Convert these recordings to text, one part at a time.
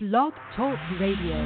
Blog Talk Radio.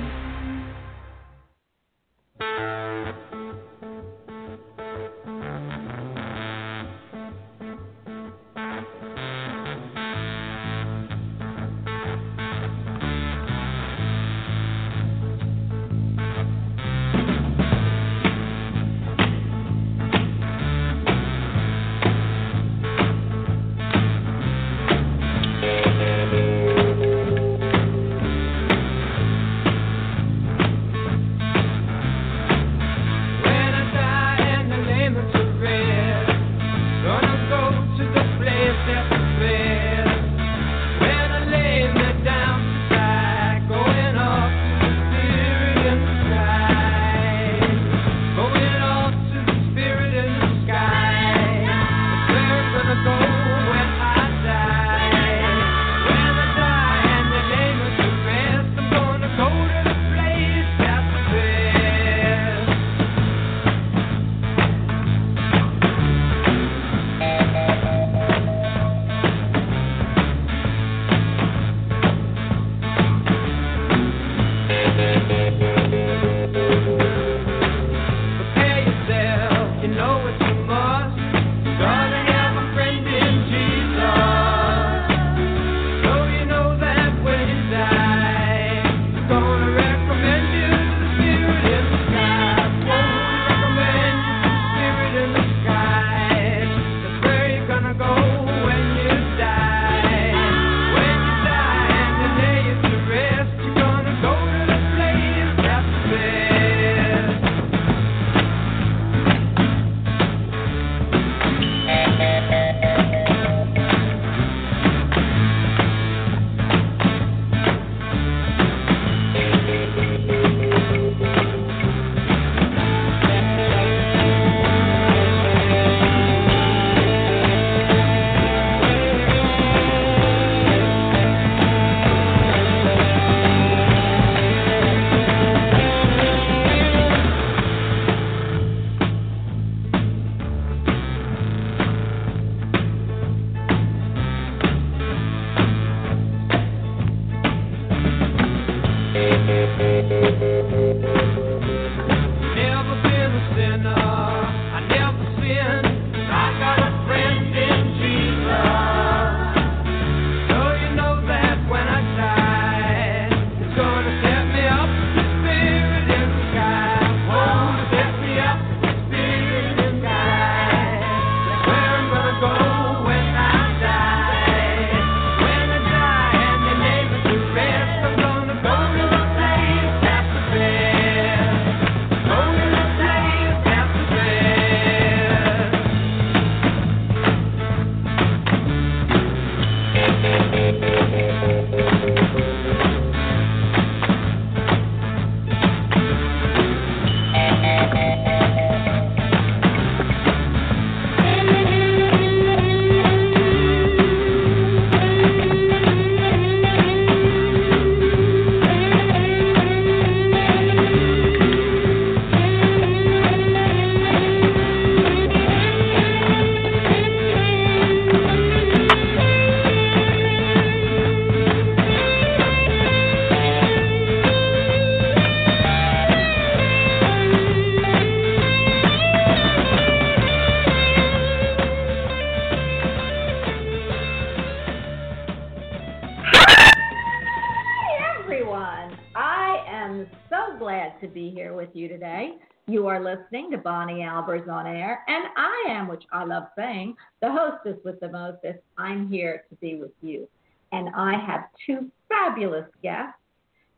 On air, and I am, which I love saying, the hostess with the mostest. I'm here to be with you. And I have two fabulous guests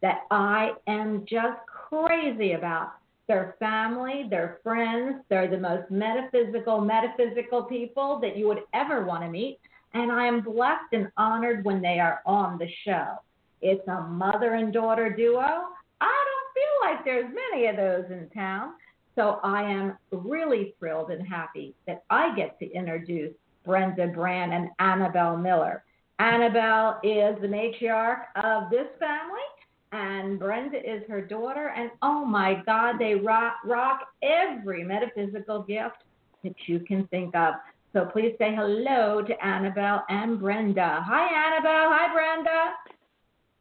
that I am just crazy about. Their family, their friends, they're the most metaphysical, metaphysical people that you would ever want to meet. And I am blessed and honored when they are on the show. It's a mother and daughter duo. I don't feel like there's many of those in town. So I am really thrilled and happy that I get to introduce Brenda Brand and Annabelle Miller. Annabelle is the matriarch of this family, and Brenda is her daughter. And oh my God, they rock, rock every metaphysical gift that you can think of. So please say hello to Annabelle and Brenda. Hi, Annabelle. Hi, Brenda.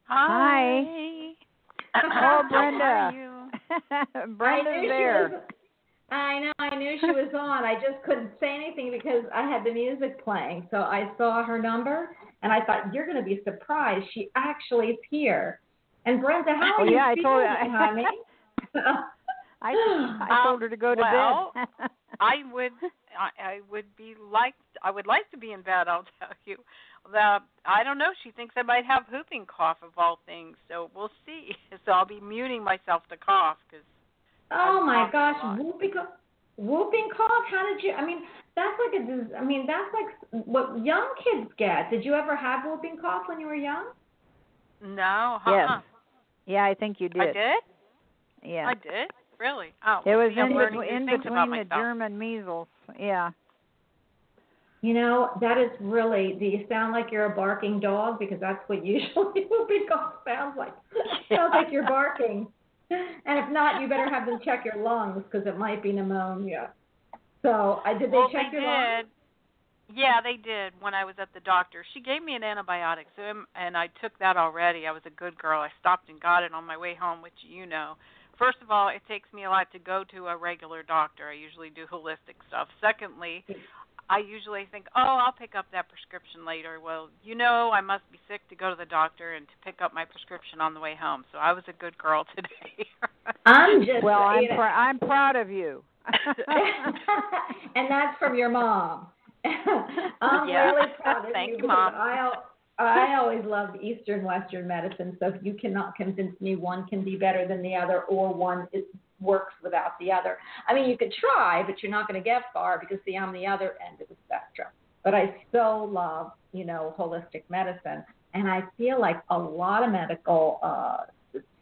Hi. Oh, How are Brenda. You? Brenda's I knew there. She was, I know. I knew she was on. I just couldn't say anything because I had the music playing. So I saw her number, and I thought you're going to be surprised. She actually is here. And Brenda, how oh, are Oh, you yeah, I told feeling, her- honey? I I um, told her to go to well, bed. I would I, I would be like I would like to be in bed, I'll tell you. The I don't know, she thinks I might have whooping cough of all things, so we'll see. So I'll be muting myself to cough cuz oh I'm my gosh, whooping cough. Whooping cough? How did you? I mean, that's like a. dis- I mean, that's like what young kids get. Did you ever have whooping cough when you were young? No, yes. uh-uh. Yeah, I think you did. I did? Yeah. I did. Really? Oh. It was in, learning between, in between the myself. germ measles. Yeah. You know, that is really. Do you sound like you're a barking dog? Because that's what usually whooping cough sounds like. sounds like you're barking. And if not, you better have them check your lungs because it might be pneumonia. So, I did they well, check they your lungs? Yeah, they did when I was at the doctor. She gave me an antibiotic, so and I took that already. I was a good girl. I stopped and got it on my way home, which you know. First of all, it takes me a lot to go to a regular doctor. I usually do holistic stuff. Secondly, I usually think, "Oh, I'll pick up that prescription later." Well, you know, I must be sick to go to the doctor and to pick up my prescription on the way home. So I was a good girl today. I'm just. Well, I'm pr- I'm proud of you. and that's from your mom. I'm Yeah. really proud of Thank you you, Mom. I al- I always loved Eastern Western medicine. So if you cannot convince me one can be better than the other or one is, works without the other, I mean you could try, but you're not going to get far because see I'm the other end of the spectrum. But I so love you know holistic medicine, and I feel like a lot of medical uh,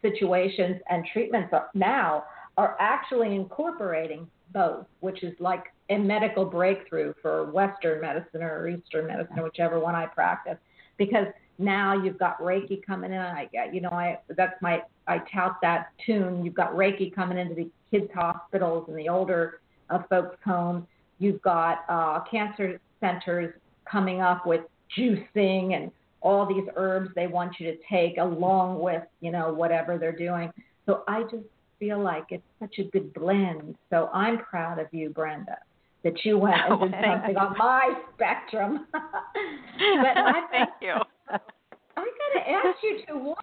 situations and treatments are, now are actually incorporating both, which is like a medical breakthrough for Western medicine or Eastern medicine, whichever one I practice, because now you've got Reiki coming in. I, got you know, I that's my I tout that tune. You've got Reiki coming into the kids' hospitals and the older uh, folks' homes. You've got uh, cancer centers coming up with juicing and all these herbs they want you to take along with you know whatever they're doing. So I just feel like it's such a good blend. So I'm proud of you, Brenda, that you went and did something on my spectrum. but I, Thank you. I gotta ask you to what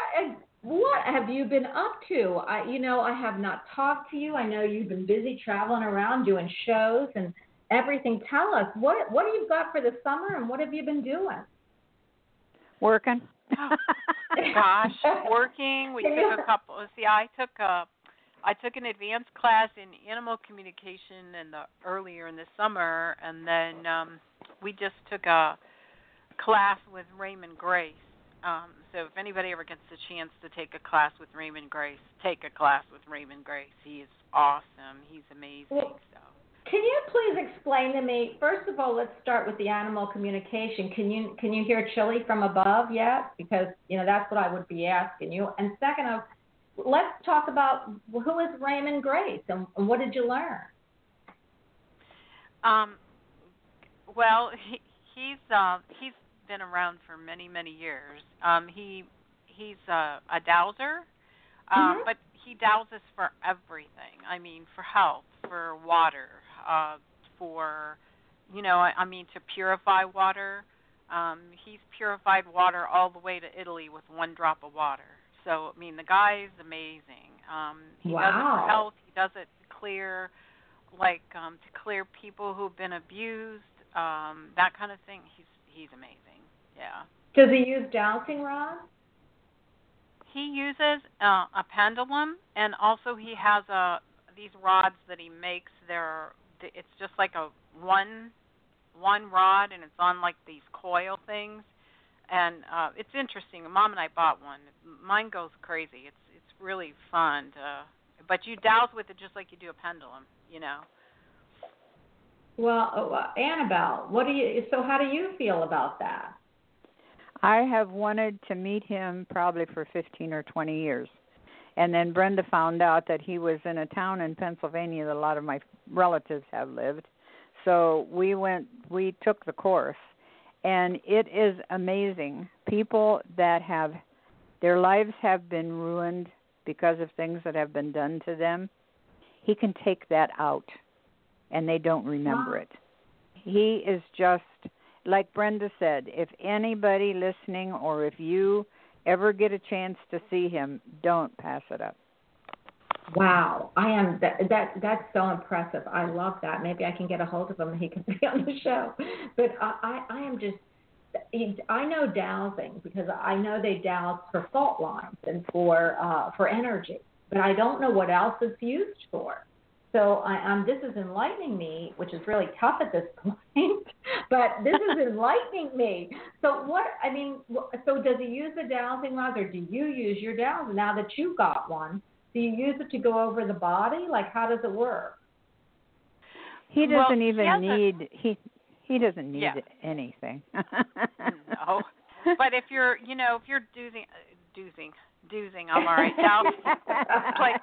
what have you been up to? I you know I have not talked to you. I know you've been busy traveling around doing shows and everything. Tell us what what have you got for the summer and what have you been doing? Working. Gosh, working. We Can took you- a couple. See, I took a, I took an advanced class in animal communication in the earlier in the summer, and then um, we just took a class with Raymond Grace. Um, so if anybody ever gets the chance to take a class with Raymond Grace, take a class with Raymond Grace. He is awesome. He's amazing. Well- So. Can you please explain to me? First of all, let's start with the animal communication. Can you can you hear Chili from above yet? Because you know that's what I would be asking you. And second of, let's talk about who is Raymond Grace and, and what did you learn? Um, well, he, he's uh, he's been around for many many years. Um, he he's a, a dowser, um, Mhm. but he dowses for everything. I mean, for health, for water, uh, for you know, I, I mean, to purify water. Um, he's purified water all the way to Italy with one drop of water. So I mean, the guy is amazing. Um, he does it for health. He does it to clear, like um, to clear people who've been abused, um, that kind of thing. He's he's amazing. Yeah. Does he use dowsing rods? He uses uh, a pendulum, and also he has a these rods that he makes. They're it's just like a one one rod, and it's on like these coil things, and uh, it's interesting. Mom and I bought one. Mine goes crazy. It's it's really fun. To, but you dowse with it just like you do a pendulum. You know. Well, uh, uh, Annabelle, what do you? So how do you feel about that? I have wanted to meet him probably for 15 or 20 years. And then Brenda found out that he was in a town in Pennsylvania that a lot of my relatives have lived. So we went, we took the course. And it is amazing. People that have their lives have been ruined because of things that have been done to them, he can take that out and they don't remember Wow. it. He is just like Brenda said, if anybody listening or if you ever get a chance to see him, don't pass it up. Wow, I am that that that's so impressive. I love that. Maybe I can get a hold of him and he can be on the show. But I I, I am just I know dowsing because I know they dowse for fault lines and for uh, for energy, but I don't know what else it's used for. So I, um, this is enlightening me, which is really tough at this point. but this is enlightening me. So what? I mean, wh- so does he use the dowsing rods, or do you use your dowsing now that you've got one? Do you use it to go over the body? Like, how does it work? He doesn't he even has a- need he he doesn't need Yeah. anything. no. But if you're, you know, if you're doozing, uh, doozing, doozing, I'm all right now. like,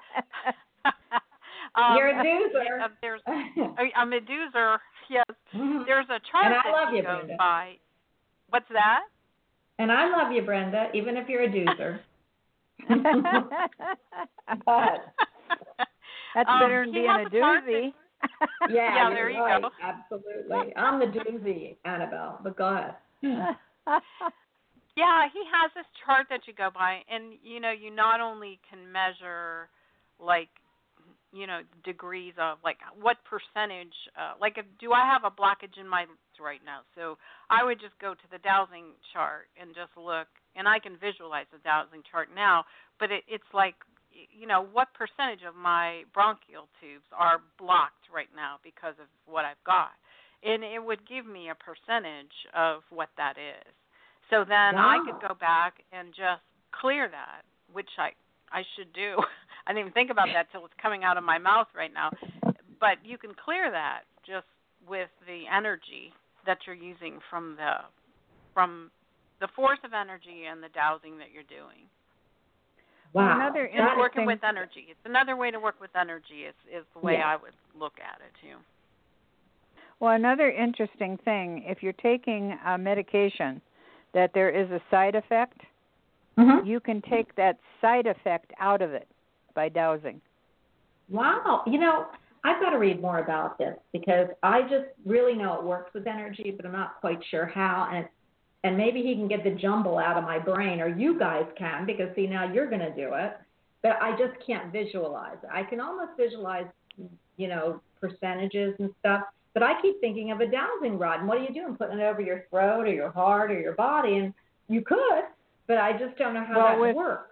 um, You're a doozer. there's, I'm a doozer. Yes. There's a chart And I that love you, goes Brenda. by. What's that? and I love you, Brenda, even if you're a doozer. but That's Um, better than being a a part that- doozy. yeah, Yeah, there you right. go. Absolutely, I'm the doozy, Annabelle. But go ahead. Yeah, he has this chart that you go by, and you know, you not only can measure, like, you know, degrees of like what percentage, uh, like, if, do I have a blockage in my right now? So I would just go to the dowsing chart and just look, and I can visualize the dowsing chart now. But it, it's like, you know, what percentage of my bronchial tubes are blocked right now because of what I've got, and it would give me a percentage of what that is. So then I could go back and just clear that, which I I should do. I didn't even think about that till it's coming out of my mouth right now. But you can clear that just with the energy that you're using from the from the force of energy and the dowsing that you're doing. Wow. Another It's That- working with energy. It's another way to work with energy. Is is the way Yeah. I would look at it too. Well, another interesting thing, if you're taking a medication that there is a side effect, Mhm. you can take that side effect out of it by dowsing. Wow. You know, I've got to read more about this because I just really know it works with energy, but I'm not quite sure how. And and maybe he can get the jumble out of my brain, or you guys can, because see now you're going to do it. But I just can't visualize it. I can almost visualize, you know, percentages and stuff. But I keep thinking of a dowsing rod. And what are you doing? Putting it over your throat or your heart or your body? And you could, but I just don't know how Well, that with- works.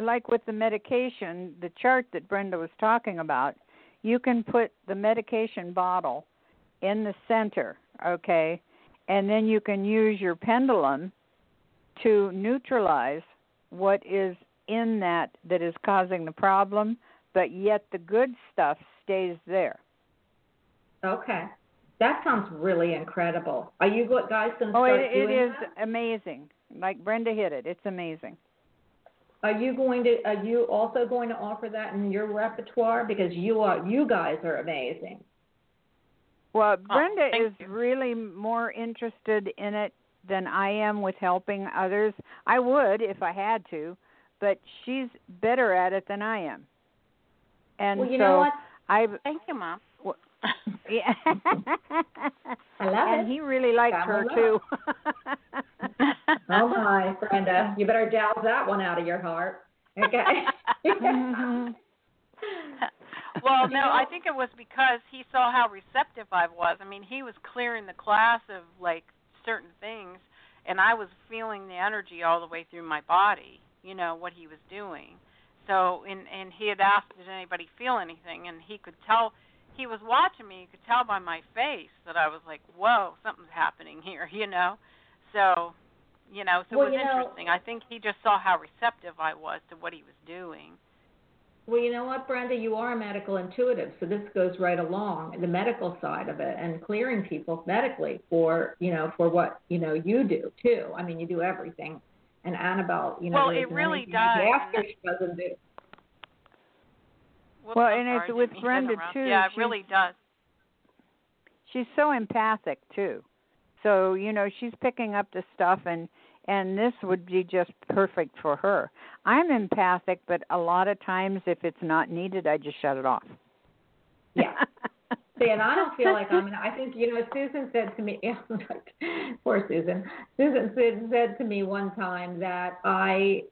Like with the medication, the chart that Brenda was talking about, you can put the medication bottle in the center, okay? And then you can use your pendulum to neutralize what is in that that is causing the problem, but yet the good stuff stays there. Okay. That sounds really incredible. Are you guys going to Oh, it, it is that? amazing. Like Brenda hit it. It's amazing. Are you going to? Are you also going to offer that in your repertoire? Because you are, you guys are amazing. Well, oh, Brenda thank is you. really more interested in it than I am with helping others. I would if I had to, but she's better at it than I am. And well, you so know what? I Thank you, Mom. Yeah. I love and it. he really Gotta her too. Oh my, Brenda, you better douse that one out of your heart. Okay. Well, no, I think it was because he saw how receptive I was. I mean, he was clearing the class of like certain things, and I was feeling the energy all the way through my body. You know what he was doing. So, and and he had asked, did anybody feel anything? And he could tell. He was watching me. You could tell by my face that I was like, "Whoa, something's happening here," you know. So, you know, so Well, it was you know- interesting. I think he just saw how receptive I was to what he was doing. well, you know what, Brenda, you are a medical intuitive, so this goes right along the medical side of it and clearing people medically for you know for what you know you do too. I mean, you do everything. And Annabelle, you know, Well, it really does, you and ask her she doesn't do. Whoops, Well, I'm and it's sorry, I with didn't mean to Brenda, too. Yeah, it She's- really does. she's so empathic too. So, you know, she's picking up the stuff and and this would be just perfect for her. I'm empathic, but a lot of times if it's not needed, I just shut it off. Yeah. See, and I don't feel like I'm. I think you know. Susan said to me, poor Susan. Susan said, said to me one time that I,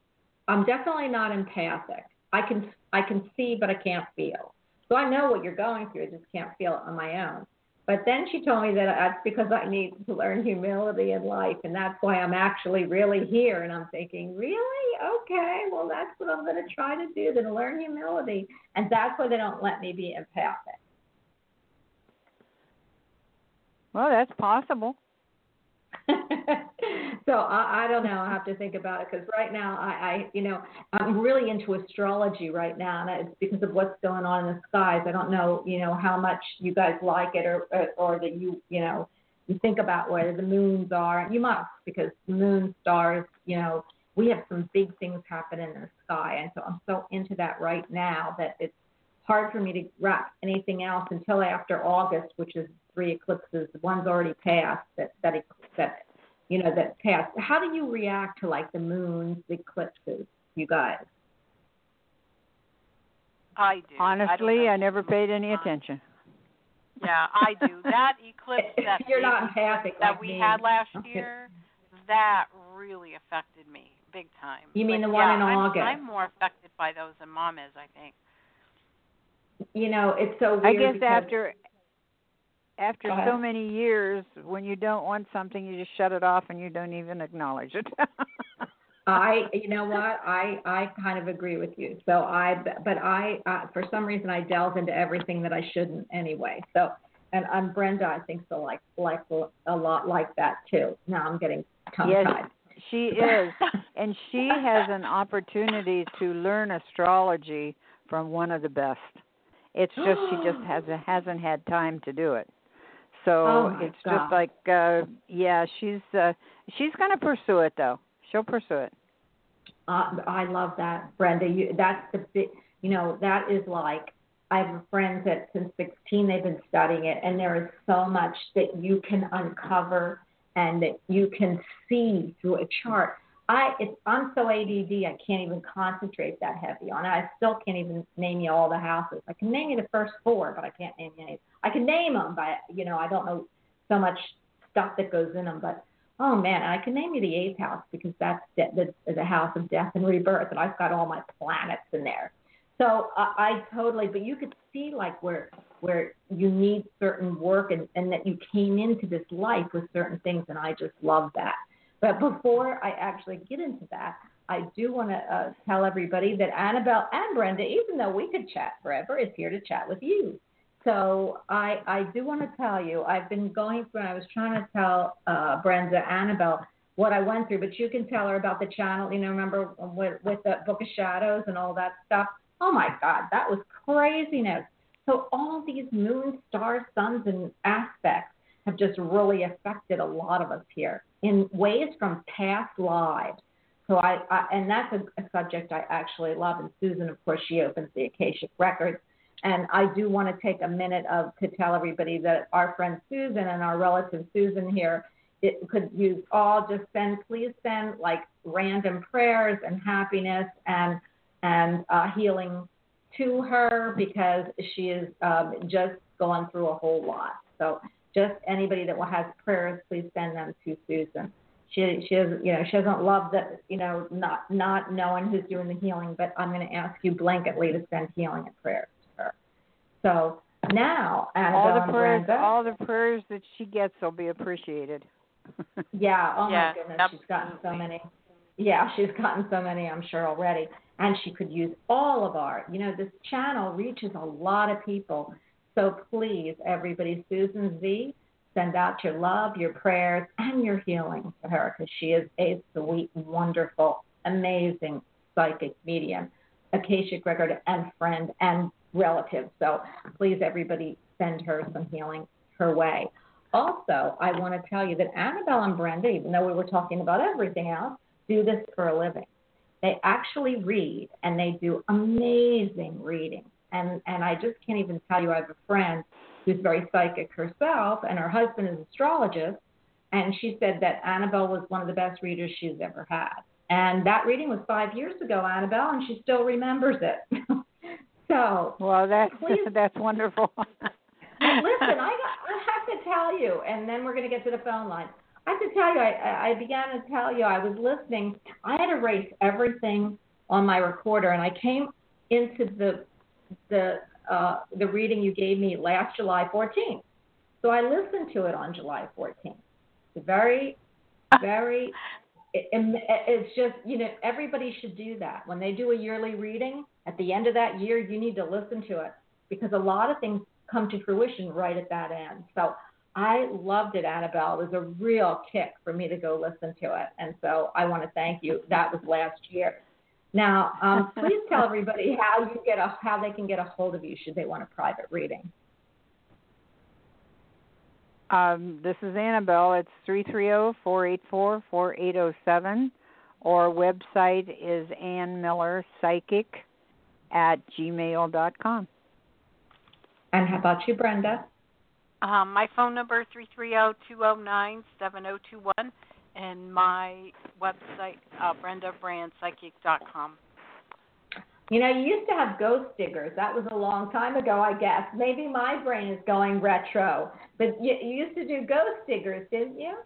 I'm definitely not empathic. I can I can see, but I can't feel. So I know what you're going through. I just can't feel it on my own. But then she told me that that's because I need to learn humility in life, and that's why I'm actually really here. And I'm thinking, really? Okay, well, that's what I'm going to try to do, to learn humility. And that's why they don't let me be empathic. Well, that's possible. so I, I don't know. I have to think about it because right now I, I, you know, I'm really into astrology right now, and it's because of what's going on in the skies. I don't know, you know, how much you guys like it, or or, that you, you know, you think about where the moons are. You must because moon stars, you know, we have some big things happen in the sky, and so I'm so into that right now that it's hard for me to wrap anything else until after August, which is three eclipses. One's already passed that that that you know that passed. How do you react to like the moons, the eclipses, you guys? I do. Honestly, I, I never paid any attention. Yeah, I do. That eclipse that you're not big empathic that like we me. had last Okay. year, that really affected me big time. You mean But the one yeah, in I'm, August? I'm more affected by those than mom is, I think. You know, it's so weird. I guess because, after after so many years, when you don't want something, you just shut it off and you don't even acknowledge it. I, you know what, I I kind of agree with you. So I, but I, uh, for some reason, I delve into everything that I shouldn't anyway. So, and um, Brenda, I think so, like like a lot like that too. Now I'm getting tongue Yes. tied. she is, and she has an opportunity to learn astrology from one of the best. It's just she just hasn't hasn't had time to do it. So Oh, it's God. just like uh yeah, she's uh she's going to pursue it though. She'll pursue it. Uh, I love that, Brenda. You, that's the big, you know, that is like I have friends that since 16 they've been studying it, and there is so much that you can uncover and that you can see through a chart. I, it's, I'm so ADD, I can't even concentrate that heavy on it. I still can't even name you all the houses. I can name you the first four, but I can't name you any. I can name them, but you know, I don't know so much stuff that goes in them. But oh man, I can name you the eighth house because that's de- the, the house of death and rebirth, and I've got all my planets in there. So I, I totally, but you could see like where where you need certain work and, and that you came into this life with certain things, and I just love that. But before I actually get into that, I do want to uh, tell everybody that Annabelle and Brenda, even though we could chat forever, is here to chat with you. So I I do want to tell you, I've been going through. I was trying to tell uh, Brenda, Annabelle, what I went through, but you can tell her about the channel. You know, remember with, with the Book of Shadows and all that stuff. Oh my God, that was craziness. So all these moon, stars, suns, and aspects have just really affected a lot of us here in ways from past lives. So I, I and that's a, a subject I actually love. And Susan, of course, she opens the Akashic Records. And I do want to take a minute of to tell everybody that our friend Susan and our relative Susan here it could use all just send please send like random prayers and happiness and and uh, healing to her because she is um, just going through a whole lot. So just anybody that has prayers, please send them to Susan. She she has you know she doesn't love that you know not not knowing who's doing the healing, but I'm going to ask you blanketly to send healing and prayers to her. So now Annabelle all the prayers Brenda, all the prayers that she gets will be appreciated. yeah, oh Yeah, my goodness, she's gotten so many. Yeah, she's gotten so many, I'm sure already, and she could use all of our. You know, this channel reaches a lot of people, so please, everybody, Susan Z, send out your love, your prayers, and your healing to her because she is a sweet, wonderful, amazing psychic medium, Akashic record, and friend and relative. So please, everybody, send her some healing her way. Also, I want to tell you that Annabelle and Brenda, even though we were talking about everything else, do this for a living. They actually read and they do amazing reading. And and I just can't even tell you I have a friend who's very psychic herself and her husband is an astrologist and she said that Annabelle was one of the best readers she's ever had. And that reading was five years ago, Annabelle, and she still remembers it. so, well, that's please, that's wonderful. listen, I got, I have to tell you, and then we're going to get to the phone line. I have to tell you, I, I began to tell you, I was listening. I had erased everything on my recorder, and I came into the the uh, the reading you gave me last July 14th. So I listened to it on July 14th. It's very, very. It, it's just you know everybody should do that when they do a yearly reading. At the end of that year, you need to listen to it because a lot of things come to fruition right at that end. So I loved it, Annabelle. It was a real kick for me to go listen to it, and so I want to thank you. That was last year. Now, um, please tell everybody how you get a how they can get a hold of you should they want a private reading. Um, this is Annabelle. It's three three zero oh, four eight four four eight zero oh seven, or website is Ann Miller Psychic at gmail dot com. And how about you, Brenda? Um, my phone number is three three zero oh, two zero nine seven zero two one and my website, uh, BrendaBrandPsychic.com. You know, you used to have ghost diggers. That was a long time ago, I guess. Maybe my brain is going retro. But you, you used to do ghost diggers, didn't you?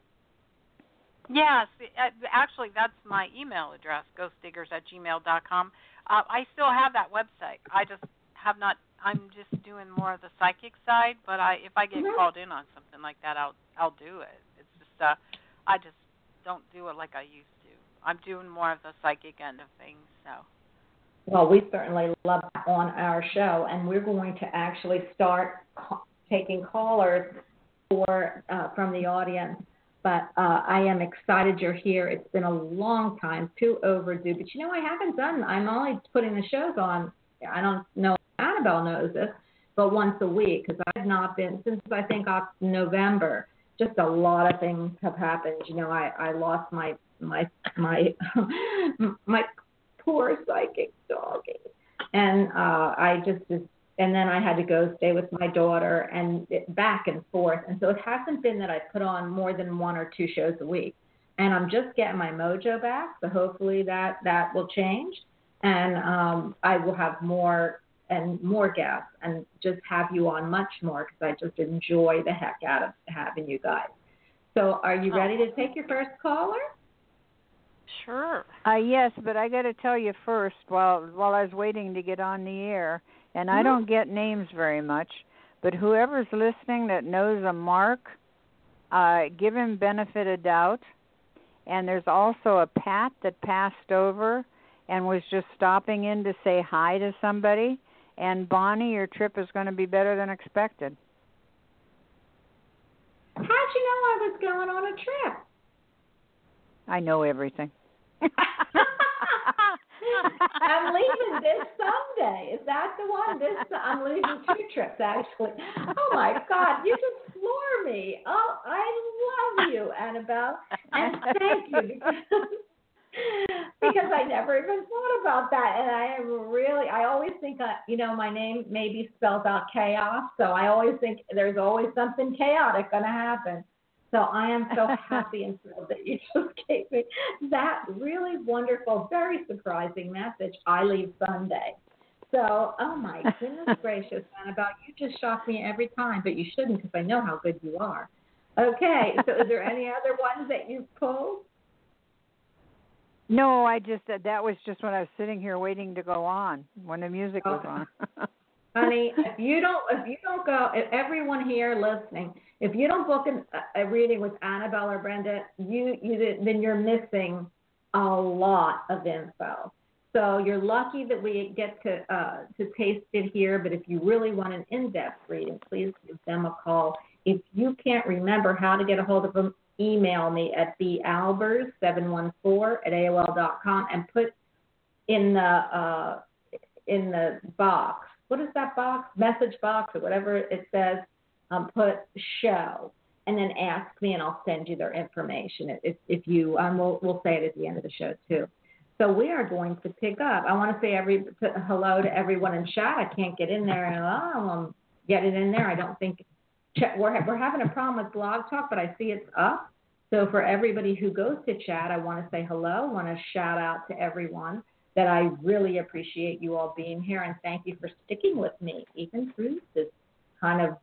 Yes. Actually, that's my email address, ghostdiggers at gmail.com. Uh, I still have that website. I just have not. I'm just doing more of the psychic side, but I if I get mm-hmm. called in on something like that, I'll I'll do it. It's just uh, I just don't do it like I used to. I'm doing more of the psychic end of things, so. Well, we certainly love that on our show, and we're going to actually start taking callers for uh, from the audience. But uh, I am excited you're here. It's been a long time, too overdue. But you know, I haven't done. I'm only putting the shows on. I don't know. Annabelle knows this, but once a week because I've not been since I think November just a lot of things have happened. You know, I I lost my my my my poor psychic doggy, and uh, I just and then I had to go stay with my daughter and it, back and forth. And so it hasn't been that I put on more than one or two shows a week. And I'm just getting my mojo back, so hopefully that that will change, and um, I will have more and more guests and just have you on much more because I just enjoy the heck out of having you guys. So, are you ready to take your first caller? Sure. Uh, yes, but I got to tell you first while while I was waiting to get on the air, and mm-hmm. I don't get names very much, but whoever's listening that knows a Mark, uh, give him benefit of doubt. And there's also a Pat that passed over and was just stopping in to say hi to somebody. And Bonnie, your trip is going to be better than expected. How'd you know I was going on a trip? I know everything. I'm leaving this Sunday. Is that the one? This I'm leaving two trips actually. Oh my God, you just floor me. Oh, I love you, Annabelle, and thank you because I never even thought about that. And I am really, I always think that, you know, my name maybe spells out chaos. So I always think there's always something chaotic going to happen. So I am so happy and thrilled that you just gave me that really wonderful, very surprising message. I leave Sunday. So, oh my goodness gracious, Annabelle, you just shock me every time, but you shouldn't because I know how good you are. Okay, so is there any other ones that you've pulled? No, I just that that was just when I was sitting here waiting to go on when the music was on. Honey, if you don't if you don't go, if everyone here listening, if you don't book an, a reading with Annabelle or Brenda, you you then you're missing a lot of info. So you're lucky that we get to uh, to taste it here. But if you really want an in-depth reading, please give them a call. If you can't remember how to get a hold of them, email me at balbers714 at aol.com and put in the uh, in the box. What is that box? Message box or whatever it says. Um, put show and then ask me and I'll send you their information. If, if you, um, we'll, we'll say it at the end of the show too. So we are going to pick up. I want to say every hello to everyone in chat. I can't get in there and oh, I'm getting in there. I don't think we're we're having a problem with Blog Talk, but I see it's up. So for everybody who goes to chat, I want to say hello. I want to shout out to everyone that I really appreciate you all being here and thank you for sticking with me even through this kind of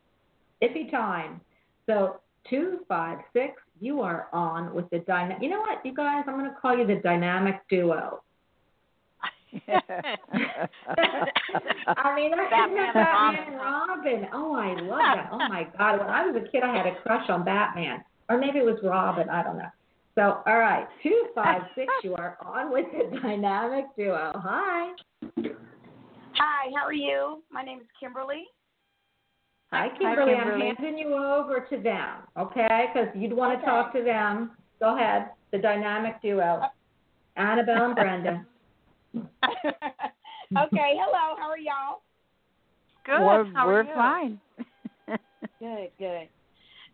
iffy time. So two five six, you are on with the dynamic. You know what, you guys? I'm going to call you the dynamic duo. I mean, that, Batman isn't that Batman and Robin? Oh, I love that. Oh my God, when I was a kid, I had a crush on Batman, or maybe it was Robin. I don't know. So, all right, two five six, you are on with the dynamic duo. Hi. Hi, how are you? My name is Kimberly. Hi, Kimberly. Kimberly. I'm handing you over to them, okay? Because you'd want to Okay. talk to them. Go ahead. The dynamic duo, Annabelle and Brenda. okay, hello, how are y'all? Good. we're How we're are you? fine. Good, good.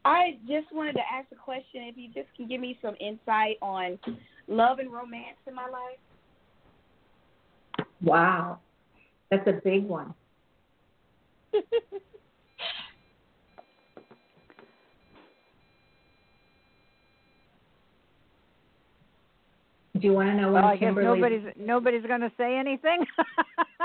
I just wanted to ask a question. If you just can give me some insight on love and romance in my life. Wow, that's a big one. Do you want to know when well, I guess Kimberly? nobody's nobody's going to say anything.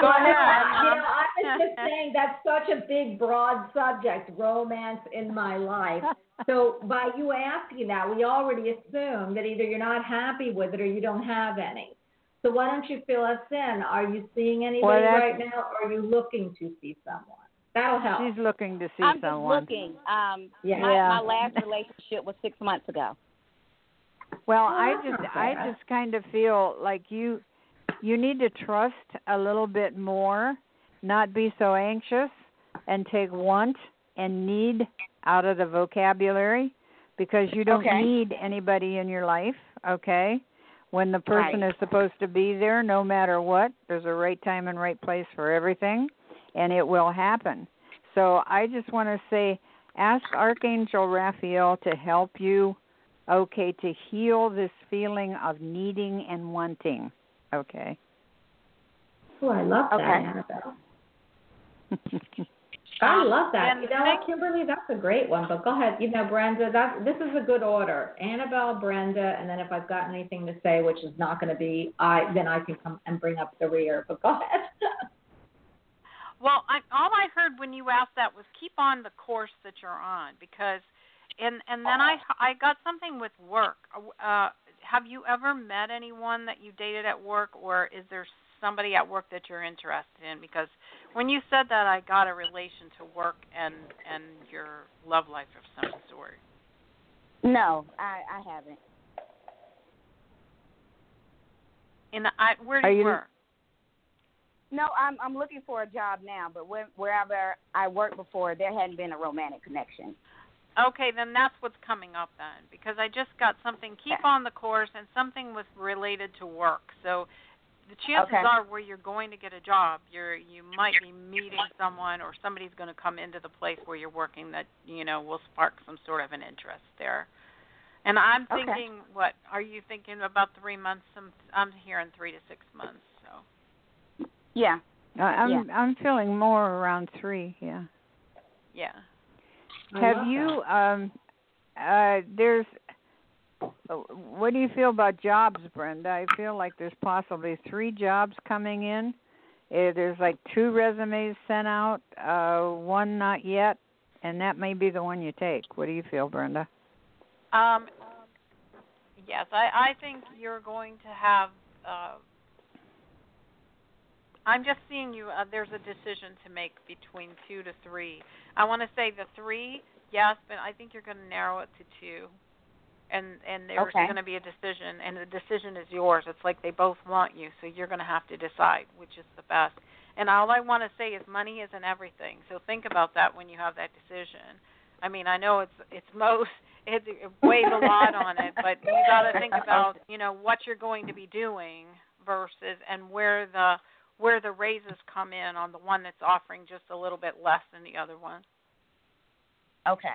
Go ahead. You know, I was just saying that's such a big, broad subject, romance in my life. So by you asking that, we already assume that either you're not happy with it or you don't have any. So why don't you fill us in? Are you seeing anybody that's- right now, or are you looking to see someone? That'll help. She's looking to see I'm someone. just looking. Um, Yeah. my, Yeah. my last relationship was six months ago. Well, I just I just kind of feel like you you need to trust a little bit more, not be so anxious and take want and need out of the vocabulary because you don't Okay. need anybody in your life, okay? When the person Right. is supposed to be there no matter what, there's a right time and right place for everything and it will happen. So I just want to say ask Archangel Raphael to help you okay to heal this feeling of needing and wanting okay Oh, I love that, Okay. Annabelle. I love that. then You know make- Kimberly? That's a great one. But go ahead. You know, Brenda, that this is a good order. Annabelle, Brenda, and then if I've got anything to say, which is not going to be, I then I can come and bring up the rear. But go ahead. Well, I, all I heard when you asked that was keep on the course that you're on because, and and then I I got something with work. Uh, have you ever met anyone that you dated at work, or is there somebody at work that you're interested in? Because when you said that, I got a relation to work and and your love life of some sort. No, I, I haven't. And the, I, where do Are you you- work? No, I'm I'm looking for a job now, but where, wherever I worked before, there hadn't been a romantic connection. Okay, then that's what's coming up then, because I just got something. Keep on the course, and something was related to work. So, the chances Okay. are, where you're going to get a job, you're you might be meeting someone, or somebody's going to come into the place where you're working that you know will spark some sort of an interest there. And I'm Okay. thinking, what are you thinking about? Three months? I'm I'm hearing three to six months. So, Yeah. I- i'm Yeah. i'm feeling more around 3 yeah yeah. I have love you um uh there's uh, what do you feel about jobs brenda? I feel like there's possibly three jobs coming in. Uh, there's like two resumes sent out uh one not yet and that may be the one you take. What do you feel brenda? Um, yes, I, I think you're going to have. Uh, I'm just seeing you. Uh, there's a decision to make between two to three. I want to say the three, yes, but I think you're going to narrow it to two, and and there's Okay. going to be a decision, and the decision is yours. It's like they both want you, so you're going to have to decide which is the best. And all I want to say is money isn't everything. So think about that when you have that decision. I mean, I know it's it's most it, it weighs a lot on it, but you got to think about you know what you're going to be doing versus and where the where the raises come in on the one that's offering just a little bit less than the other one. Okay.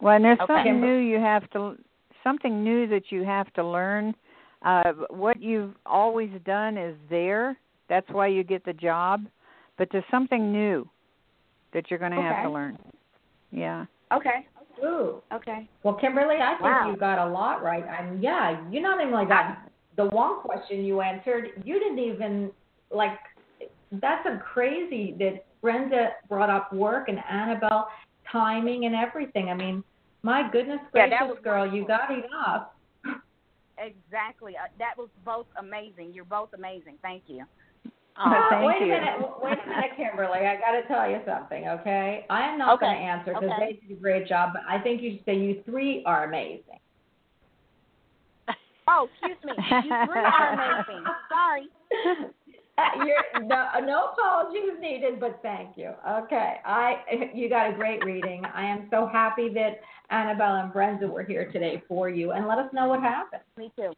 Well, and there's Okay. something new you have to, something new that you have to learn. Uh, what you've always done is there. That's why you get the job. But there's something new that you're going to have to Okay. learn. Yeah. Okay. Ooh. Okay. Well, Kimberly, I think Wow. you got a lot right. I mean, yeah, you not only got the one question you answered, you didn't even like. That's a crazy that Brenda brought up work and Annabelle timing and everything. I mean, my goodness Yeah, gracious, that was girl, you got it up. Exactly. Uh, that was both amazing. You're both amazing. Thank you. Uh, Thank wait you. a minute, wait a minute, Kimberly. I got to tell you something, okay? I am not going to answer because okay. they did a great job, but I think you should say you three are amazing. Oh, excuse me. You three are amazing. Sorry. You're, no, no apologies needed, but thank you. Okay, I you got a great reading. I am so happy that Annabelle and Brenda were here today for you, and let us know what happened. Me too.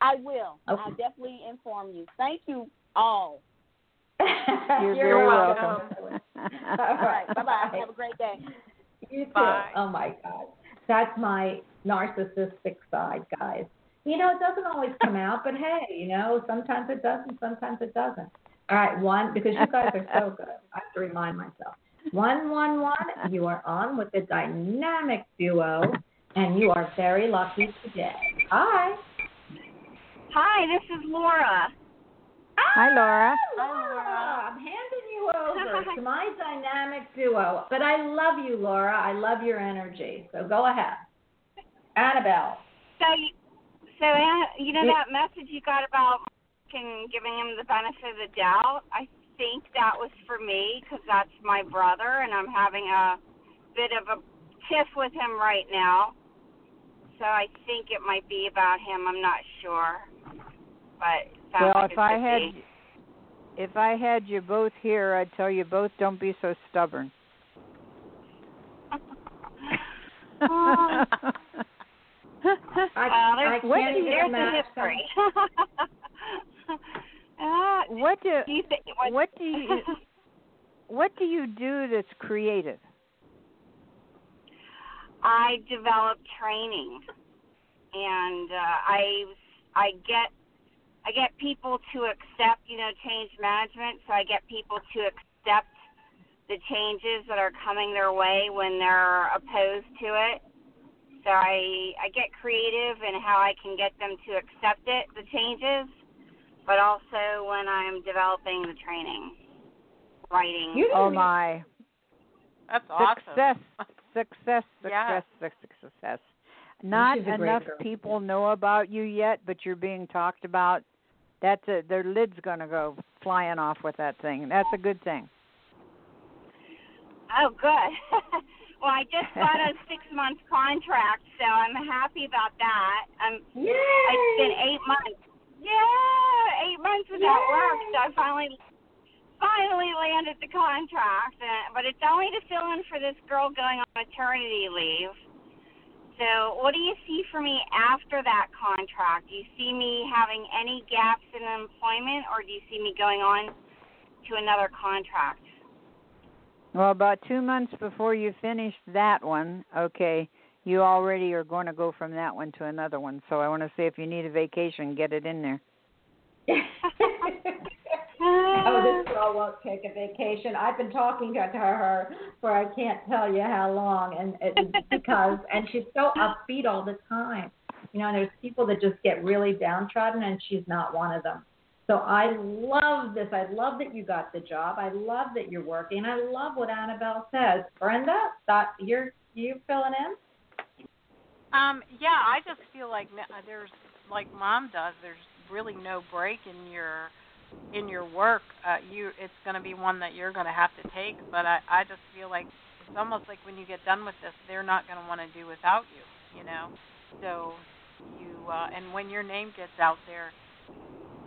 I will. Okay. I'll definitely inform you. Thank you all. You're, You're very welcome. welcome. All All right. Bye bye. Have a great day. You too. Bye. Oh my God, that's my narcissistic side, guys. You know, it doesn't always come out, but hey, you know, sometimes it does and sometimes it doesn't. All right, one because you guys are so good. I have to remind myself. One, one, one. You are on with the dynamic duo, and you are very lucky today. Hi. Hi, this is Laura. Ah, Hi, Laura. Hi, Laura. I'm handing you over to my dynamic duo. But I love you, Laura. I love your energy. So go ahead. Annabelle. So, you, so Anna, you know that message you got about and giving him the benefit of the doubt. I think that was for me because that's my brother, and I'm having a bit of a tiff with him right now. So I think it might be about him. I'm not sure, but Well, like if I had be. if I had you both here, I'd tell you both don't be so stubborn. Oh. I, well, there's, I what do you- there's a history. uh, what do what, what do you what do you do that's creative? I develop training, and uh, I I get I get people to accept you know change management. So I get people to accept the changes that are coming their way when they're opposed to it. So I I get creative in how I can get them to accept it, the changes, but also when I'm developing the training, writing. You Oh my. That's awesome. Success, success, Yeah. success, success, success. Not she's a great enough people know about you yet, but you're being talked about. That's a their lid's gonna go flying off with that thing. That's a good thing. Oh, good. well, I just got a six month contract, so I'm happy about that. Um, Yay! it's been eight months. Yeah, eight months without work, so I finally finally landed the contract. Uh, but it's only to fill in for this girl going on maternity leave. So, what do you see for me after that contract? Do you see me having any gaps in employment, or do you see me going on to another contract? Well, about two months before you finish that one, okay, you already are going to go from that one to another one. So I want to say if you need a vacation, get it in there. oh, this girl won't take a vacation. I've been talking to her for I can't tell you how long, and it's because and she's so upbeat all the time. You know, and there's people that just get really downtrodden, and she's not one of them. So I love this. I love that you got the job. I love that you're working. I love what Annabelle says. Brenda, thought you're you filling in? Um, yeah, I just feel like uh, there's like mom does. There's really no break in your in your work. Uh, you it's going to be one that you're going to have to take. But I I just feel like it's almost like when you get done with this, they're not going to want to do without you. You know, so you uh, and when your name gets out there,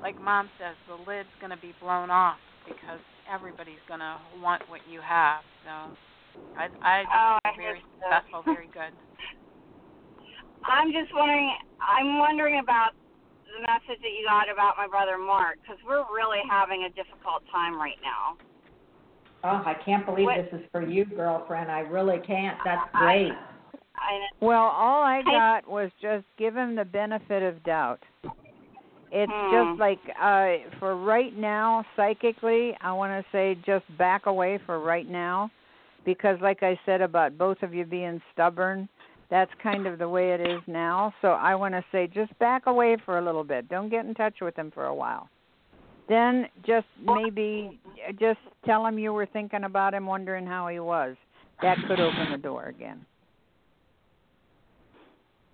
like mom says, the lid's going to be blown off because everybody's going to want what you have. So I I just Oh, I feel very hope so. successful, very good. I'm just wondering. I'm wondering about the message that you got about my brother Mark, because we're really having a difficult time right now. Oh, I can't believe What- this is for you, girlfriend. I really can't. That's great. I, Well, all I I- got was just give him the benefit of doubt. It's Hmm. just like uh for right now, psychically, I want to say just back away for right now because like I said about both of you being stubborn, That's kind of the way it is now. So I want to say just back away for a little bit. Don't get in touch with him for a while. Then just maybe just tell him you were thinking about him, wondering how he was. That could open the door again.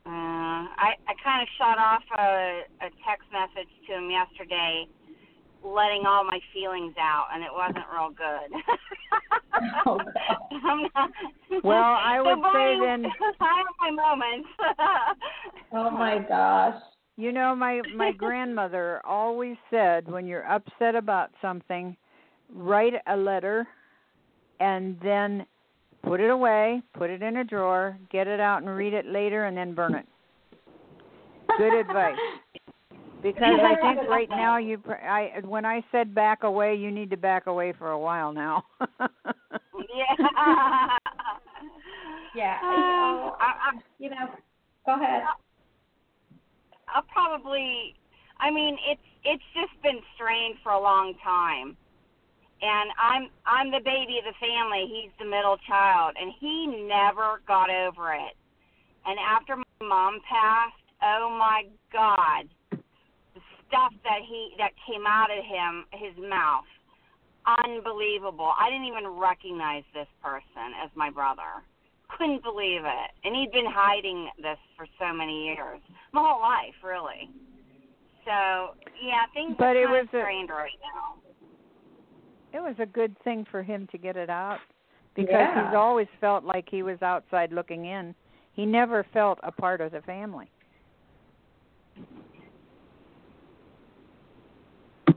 Uh, I I kind of shot off a, a text message to him yesterday, letting all my feelings out, and it wasn't real good. Oh, not, Well, I So, would say Bonnie, then- I have my moments. Oh my gosh. You know, my my grandmother always said when you're upset about something, write a letter and then put it away, put it in a drawer, get it out and read it later and then burn it. Good advice. Because I think right now you pr- I when I said back away, you need to back away for a while now. yeah. Yeah. Uh, uh you know, I, I, you know, go ahead. I'll probably. I mean, it's it's just been strained for a long time, and I'm I'm the baby of the family. He's the middle child, and he never got over it. And after my mom passed, oh my God, the stuff that he that came out of him, his mouth, unbelievable. I didn't even recognize this person as my brother. Couldn't believe it. And he'd been hiding this for so many years. My whole life, really. So, yeah, things But are it was of a- strained right now. It was a good thing for him to get it out because Yeah. he's always felt like he was outside looking in. He never felt a part of the family.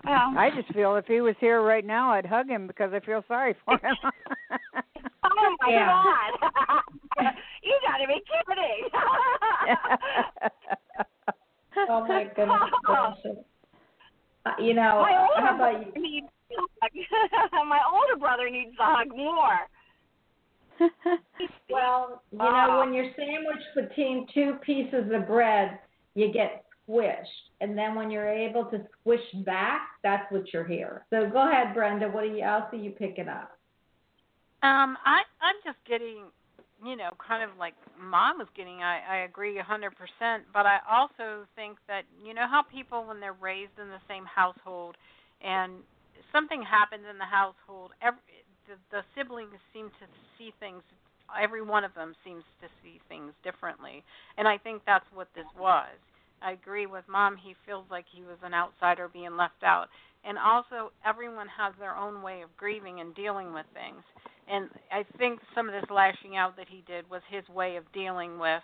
Well, I just feel if he was here right now, I'd hug him because I feel sorry for him. oh my Yeah. God. you gotta be kidding. Oh my goodness gracious. Uh, you know, my how about you? needs a hug. my older brother needs a hug more. Well, you know, when you're sandwiched between two pieces of bread, you get squished. And then when you're able to squish back, that's what you're here. So go ahead, Brenda. What are you, else are you picking up? Um, I I'm just getting, you know, kind of like mom was getting. I I agree hundred percent, but I also think that you know how people when they're raised in the same household, and something happens in the household, every the, the siblings seem to see things. Every one of them seems to see things differently, and I think that's what this was. I agree with mom. He feels like he was an outsider being left out, and also everyone has their own way of grieving and dealing with things and I think some of this lashing out that he did was his way of dealing with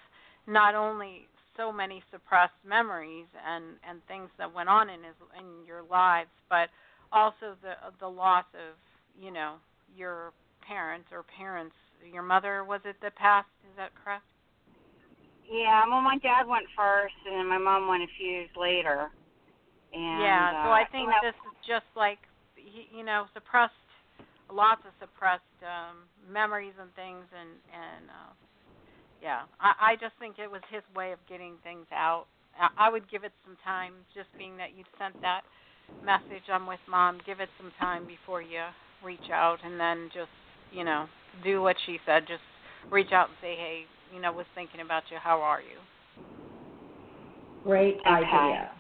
not only so many suppressed memories and and things that went on in his in your lives, but also the the loss of you know your parents or parents. Your mother was it that passed? Is that correct? Yeah, well, my dad went first, and then my mom went a few years later. And, yeah. So uh, I think you know, this is just like you know suppressed lots of suppressed um memories and things and and uh yeah i i just think it was his way of getting things out i, I would give it some time just being that you sent that message i'm with mom give it some time before you reach out and then just you know do what she said just reach out and say hey you know was thinking about you how are you Great Okay. idea.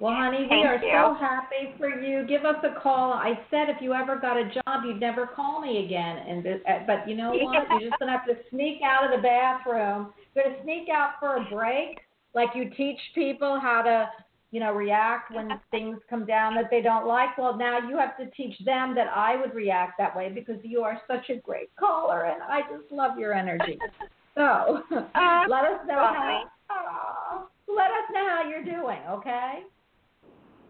Well, honey, we are you. so happy for you. Give us a call. I said if you ever got a job, you'd never call me again. And th- uh, but you know what? You're just gonna have to sneak out of the bathroom. You're gonna sneak out for a break, like you teach people how to, you know, react when things come down that they don't like. Well, now you have to teach them that I would react that way because you are such a great caller, and I just love your energy. So Uh, let us know how. Aw, let us know how you're doing, okay?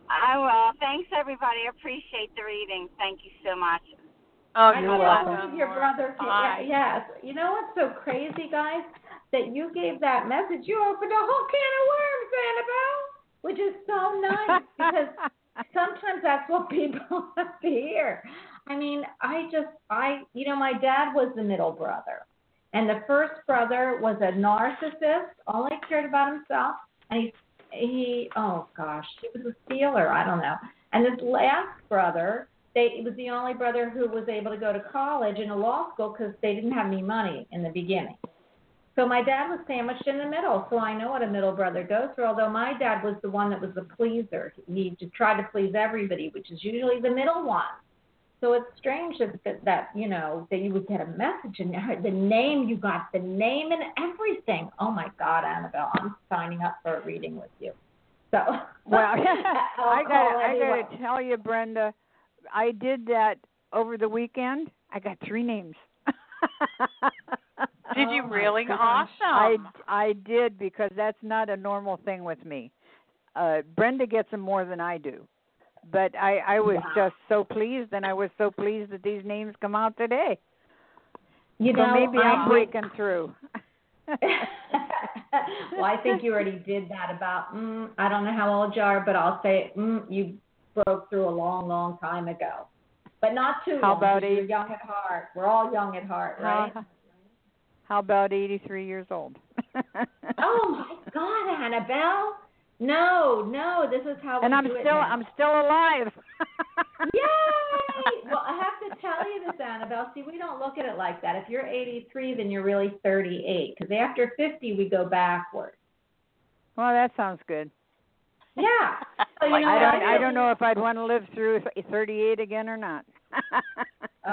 I will. Thanks, everybody. I appreciate the reading. Thank you so much. oh I You're can't welcome. your brother. Can, Bye. yes. You know what's so crazy, guys? That you gave that message. You opened a whole can of worms, Annabelle, which is so nice because sometimes that's what people have to hear. I mean, I just, I, you know, my dad was the middle brother, and the first brother was a narcissist, only cared about himself, and he, he, oh gosh, he was a stealer. I don't know. And this last brother, they, it was the only brother who was able to go to college and a law school because they didn't have any money in the beginning. So my dad was sandwiched in the middle, so I know what a middle brother goes through. Although my dad was the one that was the pleaser, he just tried to please everybody, which is usually the middle one. So it's strange that, that that you know that you would get a message and the name you got the name and everything. Oh my God, Annabelle, I'm signing up for a reading with you. So Well, I'll got I got to tell you, Brenda, I did that over the weekend. I got three names. Did you Oh, my really? gosh. I I did because that's not a normal thing with me. Uh Brenda gets them more than I do. But I I was Wow. just so pleased and I was so pleased that these names come out today. You so know, maybe I I'm breaking through. well, I think you already did that about, mm, I don't know how old you are, but I'll say mm, you broke through a long, long time ago. But not too How long. about 'cause you're young at heart. We're all young at heart, right? How, how about 83 years old? oh my God, Annabelle! No, no, this is how we and I'm still. I'm still alive. Yay! Well, I have to tell you this, Annabelle. See, we don't look at it like that. If you're 83, then you're really 38. Because after 50, we go backwards. Well, that sounds good. Yeah. So, you know, I don't I don't know if I'd want to live through 38 again or not.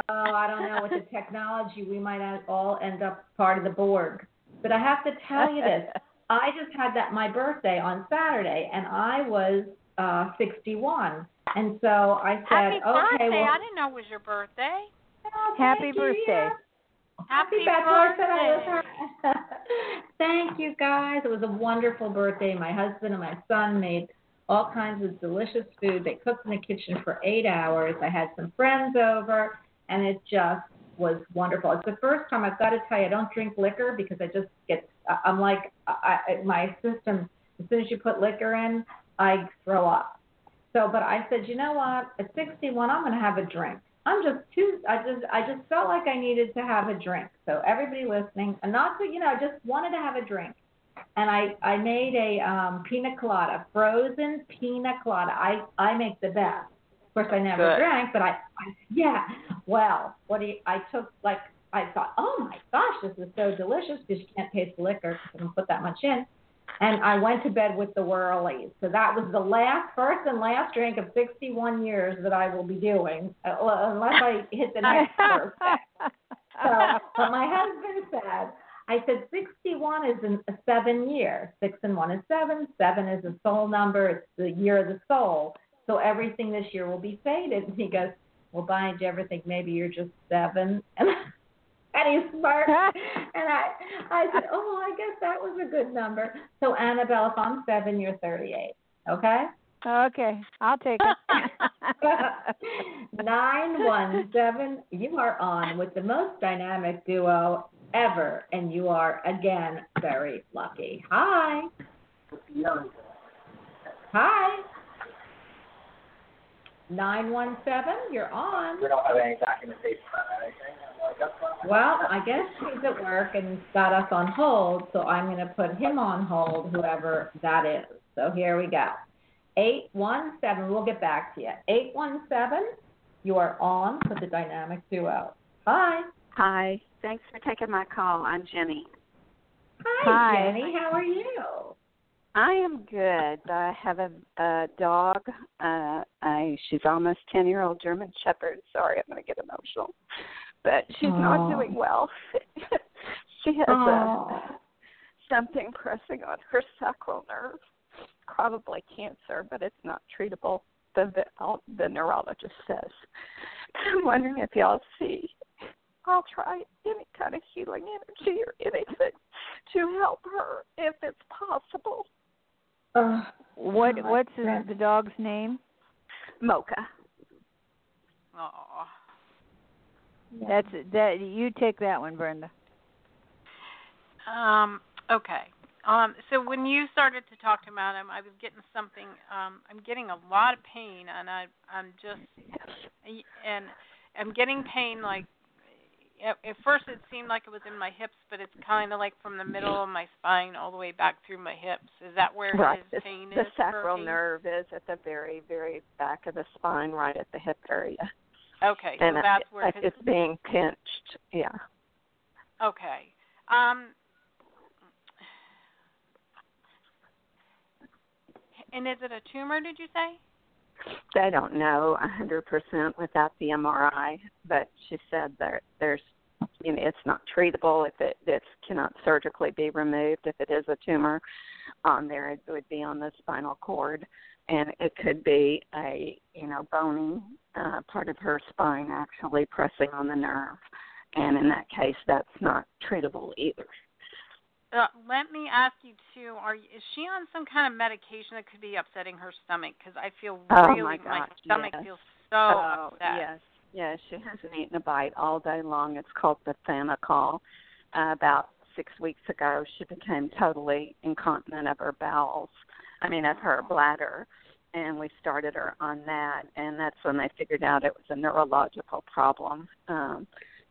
Oh, I don't know. With the technology, we might all end up part of the Borg. But I have to tell you this. I just had that my birthday on Saturday, and I was uh 61. And so I said, Happy okay, birthday! well, I didn't know it was your birthday. oh, Happy thank you, birthday. yeah. Happy Beth Larson, I was birthday. Thank you guys. It was a wonderful birthday. My husband and my son made all kinds of delicious food. They cooked in the kitchen for eight hours. I had some friends over, and it just was wonderful. It's the first time I've got to tell you I don't drink liquor because I just get I'm like I, I my system as soon as you put liquor in I throw up. So, but I said, you know what? At 61, I'm going to have a drink. I'm just too. I just I just felt like I needed to have a drink. So everybody listening, and not to you know, I just wanted to have a drink. And I I made a um pina colada, frozen pina colada. I I make the best. Of course, I never Good. drank, but I, I yeah. Well, what do you, I took like I thought, oh my gosh, this is so delicious because you can't taste the liquor because I don't put that much in. And I went to bed with the whirlies. So that was the last, first and last drink of 61 years that I will be doing, uh, unless I hit the next birthday. So, but my husband said, I said 61 is in a seven year. Six and one is seven. Seven is a soul number. It's the year of the soul. So everything this year will be fated. And he goes, Well, Bonnie, do you ever think maybe you're just seven? And, and he smirked. And I, I said, Oh, I guess that was a good number. So, Annabelle, if I'm seven, you're 38. Okay? okay, I'll take it. 917, you are on with the most dynamic duo ever, and you are, again, very lucky. Hi. Hi. 917, you're on. We don't have any documentation on anything. I'm like, that's fine. Well, I guess he's at work and got us on hold, so I'm going to put him on hold, whoever that is. So here we go. 817, we'll get back to you. 817, you are on with the dynamic duo. Hi. Hi. Thanks for taking my call. I'm Jenny. Hi, Hi. Jenny. How are you? I am good. I have a, a dog. Uh, I she's almost ten year old German Shepherd. Sorry, I'm going to get emotional, but she's Oh. not doing well. she has Oh. a, something pressing on her sacral nerve, probably cancer, but it's not treatable. The the, the neurologist says. I'm wondering if y'all see. I'll try any kind of healing energy or anything to help her if it's possible. Ugh. what Oh, what's his, the dog's name? Mocha. Aw. That's that you take that one, Brenda. Um, okay. Um, so when you started to talk to Madam, I was getting something. Um, I'm getting a lot of pain, and I, I'm just, and I'm getting pain like at, at first it seemed like it was in my hips, but it's kind of like from the middle of my spine all the way back through my hips. Is that where right. his pain the, is? The sacral nerve is at the very, very back of the spine, right at the hip area. Okay, and so that's it, where his... it's being pinched. Yeah. Okay. Um. And is it a tumor? Did you say? They don't know a 100% without the MRI, but she said that there's, you know, it's not treatable if it it cannot surgically be removed. If it is a tumor on there, it would be on the spinal cord, and it could be a, you know, bony uh, part of her spine actually pressing on the nerve, and in that case, that's not treatable either. Uh, let me ask you too. Are is she on some kind of medication that could be upsetting her stomach? Because I feel Oh, really my gosh, stomach yes. feels so oh, upset. yes, yes. She hasn't eaten a bite all day long. It's called Bethanechol. Uh, about six weeks ago, she became totally incontinent of her bowels. I mean, of her bladder, and we started her on that, and that's when they figured out it was a neurological problem. Um,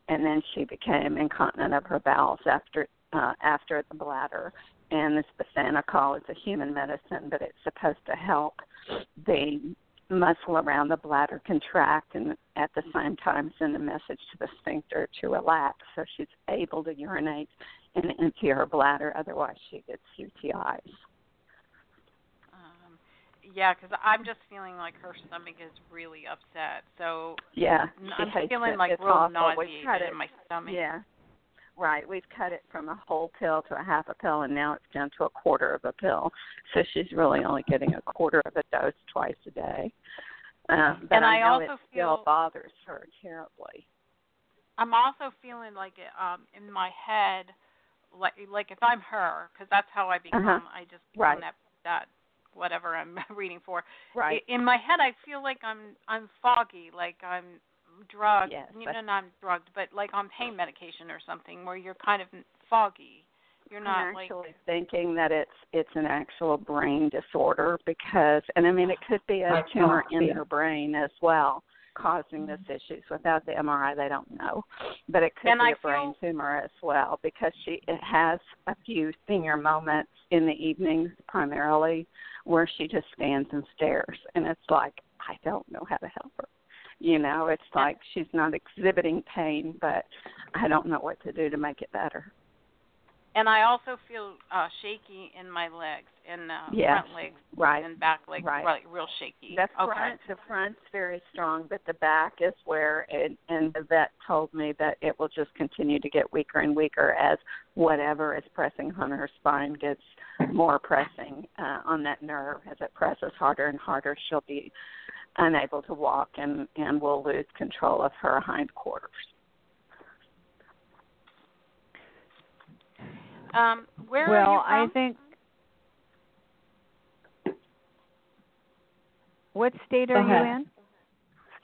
and then she became incontinent of her bowels after uh, after the bladder. And this Bethanechol is a human medicine, but it's supposed to help the muscle around the bladder contract and at the same time send a message to the sphincter to relax so she's able to urinate and empty her bladder otherwise she gets UTIs. Um, yeah, because I'm just feeling like her stomach is really upset. So Yeah, I'm feeling it. like it's real awful. Nauseated in my stomach. Yeah. Right. We've cut it from a whole pill to a half a pill and now it's down to a quarter of a pill. So she's really only getting a quarter of a dose twice a day. Um, but And I know also it still feel- bothers her terribly. I'm also feeling like it, um in my head, like like if I'm her, because that's how I become. Uh-huh. I just Right. that that whatever I'm reading for. Right. In my head, I feel like I'm I'm foggy, like I'm drugged. Yes, you know, not drugged, but like on pain medication or something, where you're kind of foggy. You're not I'm like actually thinking that it's it's an actual brain disorder because and I mean it could be a tumor in dyslexia. her brain as well causing this mm-hmm. issues. Without the MRI they don't know. But it could And be I a brain feel- tumor as well because she it has a few senior moments in the evenings primarily where she just stands and stares and it's like I don't know how to help her. You know, it's like she's not exhibiting pain but I don't know what to do to make it better. And I also feel uh shaky in my legs, in uh, Yes, front legs right. and back legs, Right. like real shaky. The okay. front, the front's very strong, but the back is where, it, and the vet told me that it will just continue to get weaker and weaker as whatever is pressing on her spine gets more pressing uh, on that nerve. As it presses harder and harder, she'll be unable to walk and and will lose control of her hindquarters. Um, where well, are you I think. What state are you in?